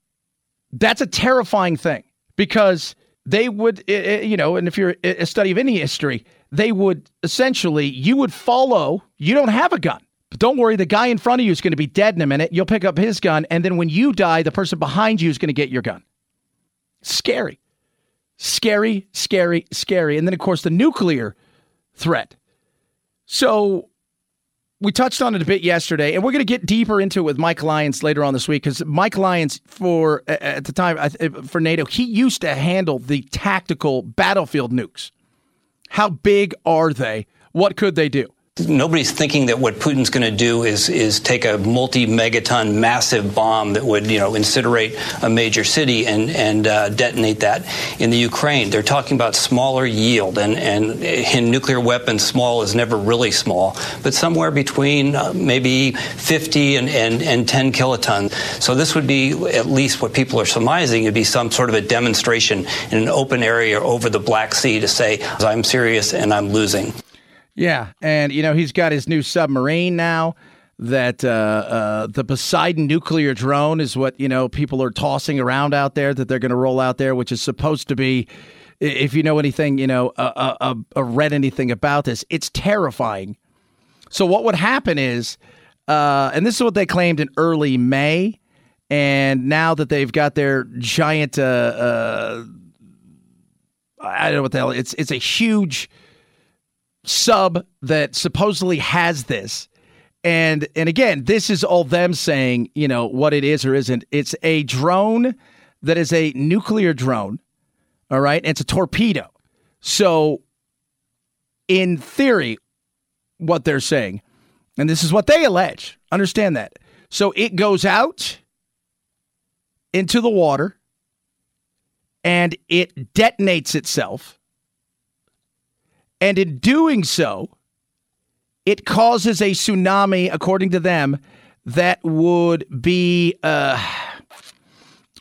Speaker 2: That's a terrifying thing because they would, you know, and if you're a study of any history, they would essentially, you would follow, you don't have a gun. But don't worry, the guy in front of you is going to be dead in a minute. You'll pick up his gun, and then when you die, the person behind you is going to get your gun. Scary. Scary, scary, scary. And then, of course, the nuclear threat. So we touched on it a bit yesterday, and we're going to get deeper into it with Mike Lyons later on this week because Mike Lyons, for at the time for NATO, he used to handle the tactical battlefield nukes. How big are they? What could they do?
Speaker 52: Nobody's thinking that what Putin's going to do is is take a multi-megaton massive bomb that would you know incinerate a major city and and uh, detonate that in the Ukraine. They're talking about smaller yield and and in nuclear weapons, small is never really small, but somewhere between uh, maybe 50 and, and and 10 kilotons. So this would be at least what people are surmising. It'd be some sort of a demonstration in an open area over the Black Sea to say I'm serious and I'm losing.
Speaker 2: Yeah, and you know he's got his new submarine now. That uh, uh, the Poseidon nuclear drone is what you know people are tossing around out there that they're going to roll out there, which is supposed to be. If you know anything, you know, uh, uh, uh, read anything about this, it's terrifying. So what would happen is, uh, and this is what they claimed in early May, and now that they've got their giant, I don't know what the hell it's it's a huge sub that supposedly has this. And and again, this is all them saying, you know, what it is or isn't. It's a drone that is a nuclear drone. All right? It's a torpedo. So in theory, what they're saying, and this is what they allege. Understand that. So it goes out into the water and it detonates itself and in doing so, it causes a tsunami, according to them, that would be, uh,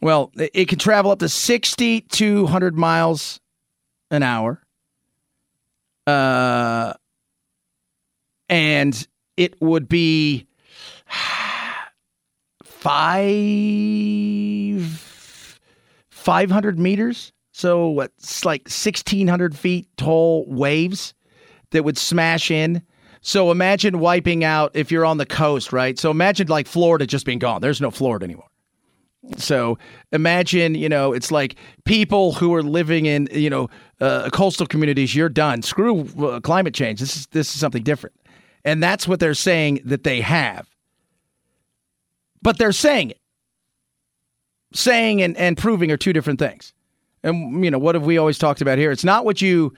Speaker 2: well, it can travel up to 60 to 100 miles an hour. Uh, and it would be five, 500 meters so what's like 1,600 feet tall waves that would smash in. So imagine wiping out if you're on the coast, right? So imagine like Florida just being gone. There's no Florida anymore. So imagine, you know, it's like people who are living in, you know, uh, coastal communities. You're done. Screw uh, climate change. This is this is something different, and that's what they're saying that they have. But they're saying it. Saying and, and proving are two different things. And you know, what have we always talked about here? It's not what you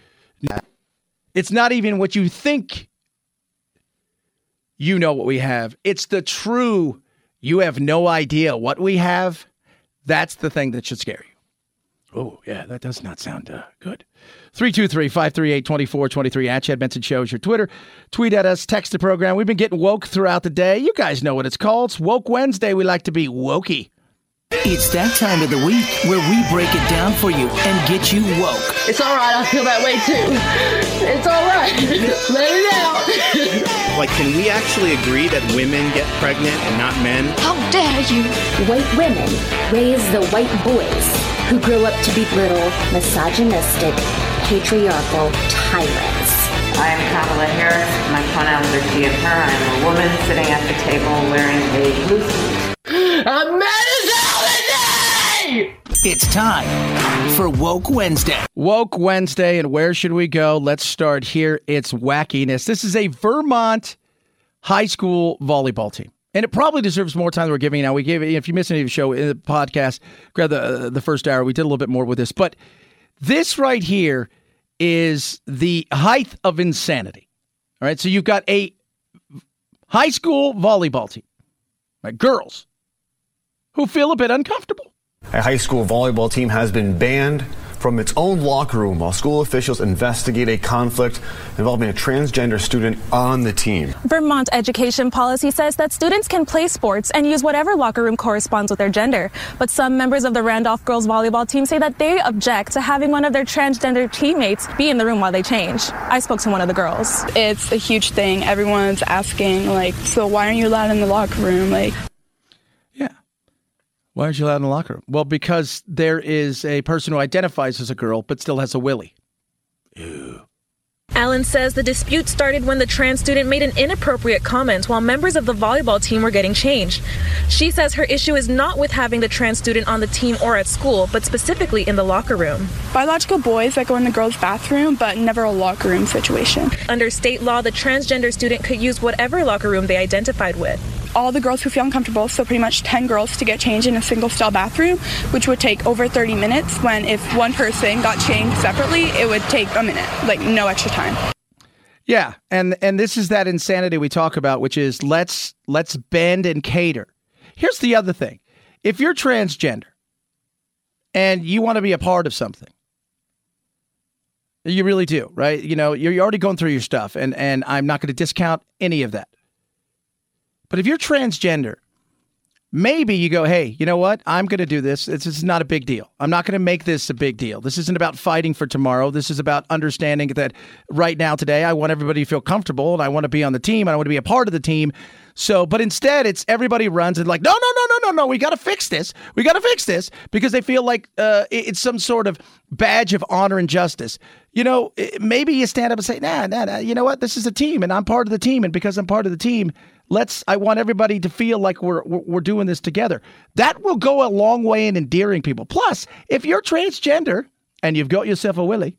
Speaker 2: it's not even what you think you know what we have. It's the true you have no idea what we have. That's the thing that should scare you. Oh, yeah, that does not sound uh, good. 323 538 2423 at Chad Benson Shows your Twitter. Tweet at us, text the program. We've been getting woke throughout the day. You guys know what it's called. It's Woke Wednesday. We like to be wokey.
Speaker 35: It's that time of the week where we break it down for you and get you woke.
Speaker 36: It's all right. I feel that way too. It's all right. Let it out.
Speaker 53: Like, can we actually agree that women get pregnant and not men?
Speaker 54: How dare you? White women raise the white boys who grow up to be little, misogynistic, patriarchal tyrants.
Speaker 39: I am Kamala Harris. My pronouns are she and her. I am a woman sitting at the table wearing a blue suit.
Speaker 36: I'm mad as hell today!
Speaker 35: It's time for Woke Wednesday.
Speaker 2: Woke Wednesday, and where should we go? Let's start here. It's wackiness. This is a Vermont high school volleyball team. And it probably deserves more time than we're giving now. We gave it, if you missed any of the show in the podcast, grab the, uh, the first hour. We did a little bit more with this. But this right here is the height of insanity. All right. So you've got a high school volleyball team, right? Girls who feel a bit uncomfortable.
Speaker 55: A high school volleyball team has been banned from its own locker room while school officials investigate a conflict involving a transgender student on the team.
Speaker 56: Vermont education policy says that students can play sports and use whatever locker room corresponds with their gender. But some members of the Randolph girls volleyball team say that they object to having one of their transgender teammates be in the room while they change. I spoke to one of the girls.
Speaker 57: It's a huge thing. Everyone's asking, like, so why aren't you allowed in the locker room? Like,
Speaker 2: Why aren't you allowed in the locker room? Well, because there is a person who identifies as a girl but still has a willy.
Speaker 58: Allen says the dispute started when the trans student made an inappropriate comment while members of the volleyball team were getting changed. She says her issue is not with having the trans student on the team or at school, but specifically in the locker room.
Speaker 57: biological boys that go in the girls' bathroom, but never a locker room situation.
Speaker 58: Under state law, the transgender student could use whatever locker room they identified with.
Speaker 57: All the girls who feel uncomfortable, so pretty much 10 girls to get changed in a single stall bathroom, which would take over 30 minutes, when if one person got changed separately, it would take a minute, like no extra time.
Speaker 2: Yeah, and and this is that insanity we talk about, which is let's let's bend and cater. Here's the other thing: if you're transgender and you want to be a part of something, you really do, right? You know, you're, you're already going through your stuff, and and I'm not going to discount any of that. But if you're transgender, maybe you go, hey, you know what? I'm going to do this. This is not a big deal. I'm not going to make this a big deal. This isn't about fighting for tomorrow. This is about understanding that right now, today, I want everybody to feel comfortable and I want to be on the team and I want to be a part of the team. So, but instead, it's everybody runs and like, no, no, no, no, no, no. We got to fix this. We got to fix this because they feel like uh, it's some sort of badge of honor and justice. You know, maybe you stand up and say, nah, nah, nah. You know what? This is a team, and I'm part of the team, and because I'm part of the team, let's. I want everybody to feel like we're we're, doing this together. That will go a long way in endearing people. Plus, if you're transgender and you've got yourself a willy,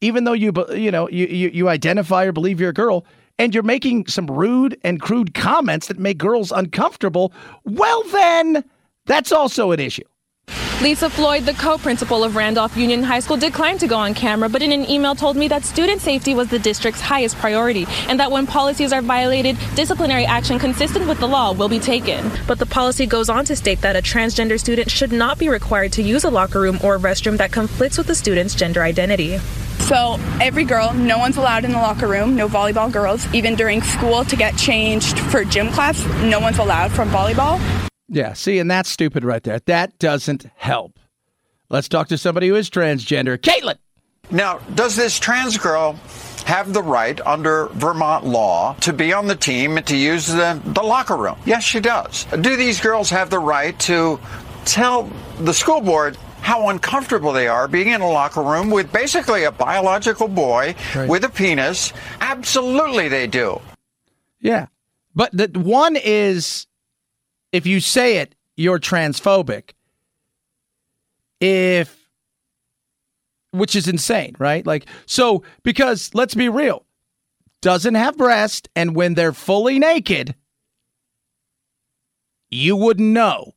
Speaker 2: even though you you know you, you you identify or believe you're a girl and you're making some rude and crude comments that make girls uncomfortable well then that's also an issue
Speaker 56: Lisa Floyd, the co-principal of Randolph Union High School, declined to go on camera, but in an email told me that student safety was the district's highest priority and that when policies are violated, disciplinary action consistent with the law will be taken.
Speaker 58: But the policy goes on to state that a transgender student should not be required to use a locker room or restroom that conflicts with the student's gender identity.
Speaker 57: So every girl, no one's allowed in the locker room, no volleyball girls. Even during school to get changed for gym class, no one's allowed from volleyball.
Speaker 2: Yeah see and that's stupid right there that doesn't help let's talk to somebody who is transgender caitlin
Speaker 59: Now, does this trans girl have the right under Vermont law to be on the team and to use the, the locker room? Yes, she does. Do these girls have the right to tell the school board how uncomfortable they are being in a locker room with basically a biological boy
Speaker 2: Right.
Speaker 59: with a penis? Absolutely, they do.
Speaker 2: yeah but the one is if you say it you're transphobic. If which is insane right? Like so because let's be real doesn't have breast and when they're fully naked you wouldn't know.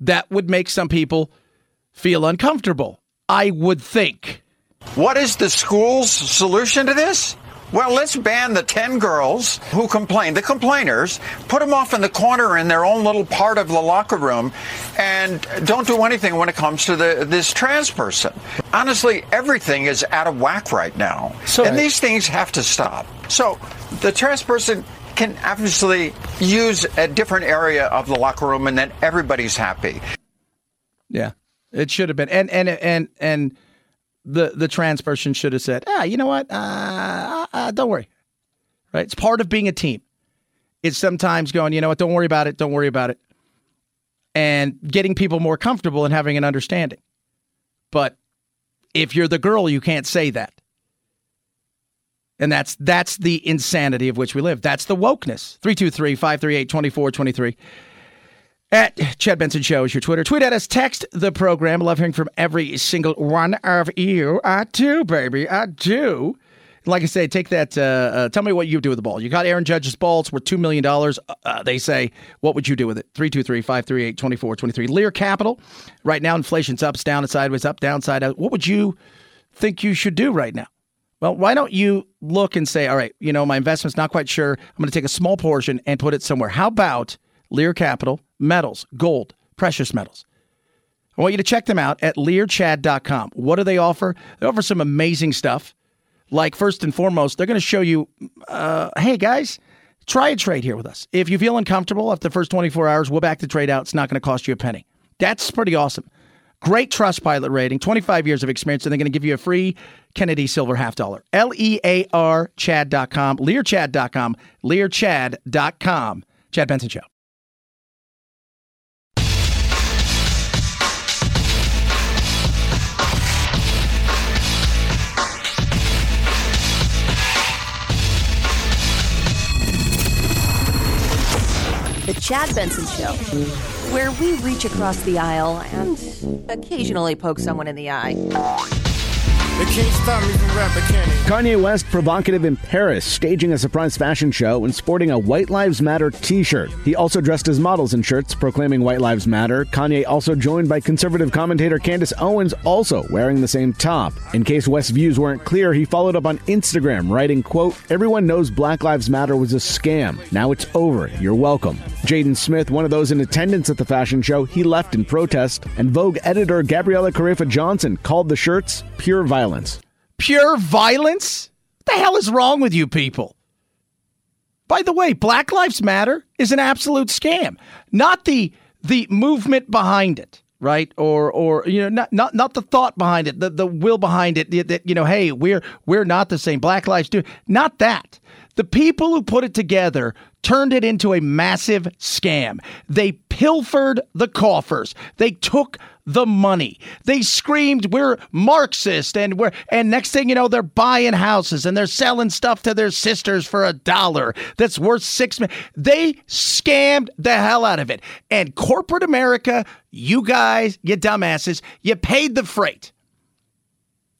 Speaker 2: That would make some people feel uncomfortable i would think.
Speaker 59: What is the school's solution to this? Well, let's ban the 10 girls who complain, the complainers, put them off in the corner in their own little part of the locker room, and don't do anything when it comes to the, this trans person. Honestly, everything is out of whack right now.
Speaker 2: So-
Speaker 59: and these things have to stop. So the trans person can obviously use a different area of the locker room, and then everybody's happy.
Speaker 2: Yeah, it should have been, and and and and the the trans person should have said, ah, you know what, uh, uh, don't worry, right? It's part of being a team. It's sometimes going, you know what, don't worry about it, don't worry about it, and getting people more comfortable and having an understanding. But if you're the girl, you can't say that. And that's that's the insanity of which we live. That's the wokeness. 323-538-2423. At Chad Benson Show is your Twitter. Tweet at us, text the program. Love hearing from every single one of you. I do, baby. I do. Like I say, take that. Uh, uh, tell me what you do with the ball. You got Aaron Judge's balls worth $2 million. Uh, they say, what would you do with it? 323 538 2423. Lear Capital. Right now, inflation's up, down, and sideways, up, down, out. What would you think you should do right now? Well, why don't you look and say, all right, you know, my investment's not quite sure. I'm going to take a small portion and put it somewhere. How about Lear Capital, metals, gold, precious metals? I want you to check them out at learchad.com. What do they offer? They offer some amazing stuff. Like, first and foremost, they're going to show you uh, hey, guys, try a trade here with us. If you feel uncomfortable after the first 24 hours, we'll back the trade out. It's not going to cost you a penny. That's pretty awesome. Great trust pilot rating, 25 years of experience, and they're going to give you a free Kennedy Silver half dollar. L E A R Chad.com, learchad.com, learchad.com. Chad Benson Show.
Speaker 60: The Chad Benson Show, where we reach across the aisle and occasionally poke someone in the eye.
Speaker 61: Kanye West provocative in Paris, staging a surprise fashion show and sporting a White Lives Matter t shirt. He also dressed as models in shirts proclaiming White Lives Matter. Kanye also joined by conservative commentator Candace Owens, also wearing the same top. In case West's views weren't clear, he followed up on Instagram, writing, quote, Everyone knows Black Lives Matter was a scam. Now it's over. You're welcome. Jaden Smith, one of those in attendance at the fashion show, he left in protest, and Vogue editor Gabriella Karefa Johnson called the shirts pure violence.
Speaker 2: Pure violence? What the hell is wrong with you people? By the way, Black Lives Matter is an absolute scam. Not the the movement behind it, right? Or or you know, not not not the thought behind it, the the will behind it that you know, hey, we're we're not the same. Black lives do. Not that. The people who put it together turned it into a massive scam. They pilfered the coffers. They took the money. They screamed, "We're Marxist," and we're and next thing you know, they're buying houses and they're selling stuff to their sisters for a dollar that's worth six. mi- They scammed the hell out of it. And corporate America, you guys, you dumbasses, you paid the freight.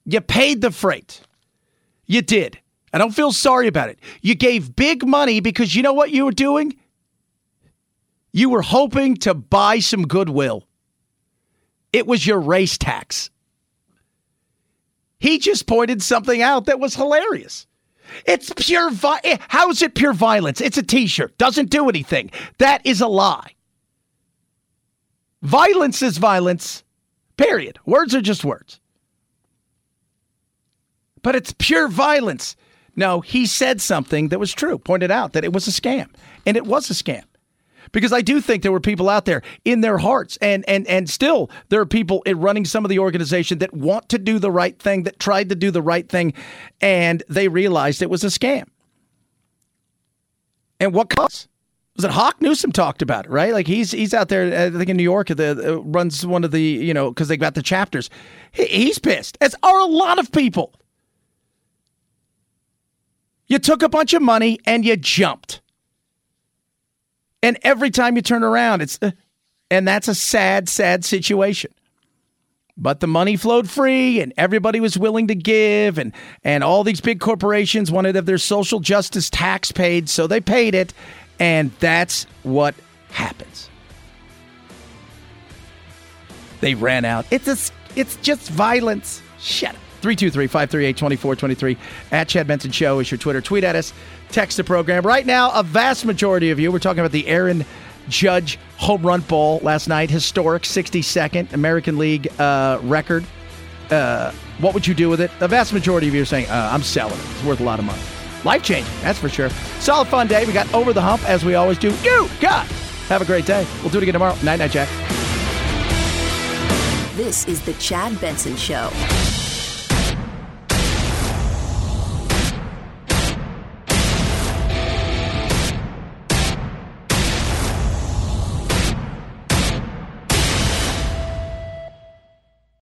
Speaker 2: You paid the freight. You did. I don't feel sorry about it. You gave big money because you know what you were doing? You were hoping to buy some goodwill. It was your race tax. He just pointed something out that was hilarious. It's pure vi- eh, How is it pure violence? It's a t-shirt. Doesn't do anything. That is a lie. Violence is violence. Period. Words are just words. But it's pure violence. No, he said something that was true, pointed out that it was a scam. And it was a scam. Because I do think there were people out there in their hearts, and and and still there are people in running some of the organization that want to do the right thing, that tried to do the right thing, and they realized it was a scam. And what cost? Was it Hawk Newsom talked about it, right? Like he's he's out there, I think in New York, the uh, runs one of the you know because they got the chapters. He, he's pissed. As are a lot of people. You took a bunch of money and you jumped. And every time you turn around, it's, uh, and that's a sad, sad situation. But the money flowed free and everybody was willing to give, and, and all these big corporations wanted to have their social justice tax paid, so they paid it. And that's what happens. They ran out. It's a, it's just violence. Shut up. 323 538 2423. At Chad Benson Show is your Twitter. Tweet at us, text the program. Right now, a vast majority of you, we're talking about the Aaron Judge Home Run ball last night. Historic 62nd American League uh, record. Uh, what would you do with it? The vast majority of you are saying, uh, I'm selling it. It's worth a lot of money. Life changing, that's for sure. Solid fun day. We got over the hump as we always do. You got. Have a great day. We'll do it again tomorrow. Night, night, Jack.
Speaker 1: This is the Chad Benson Show.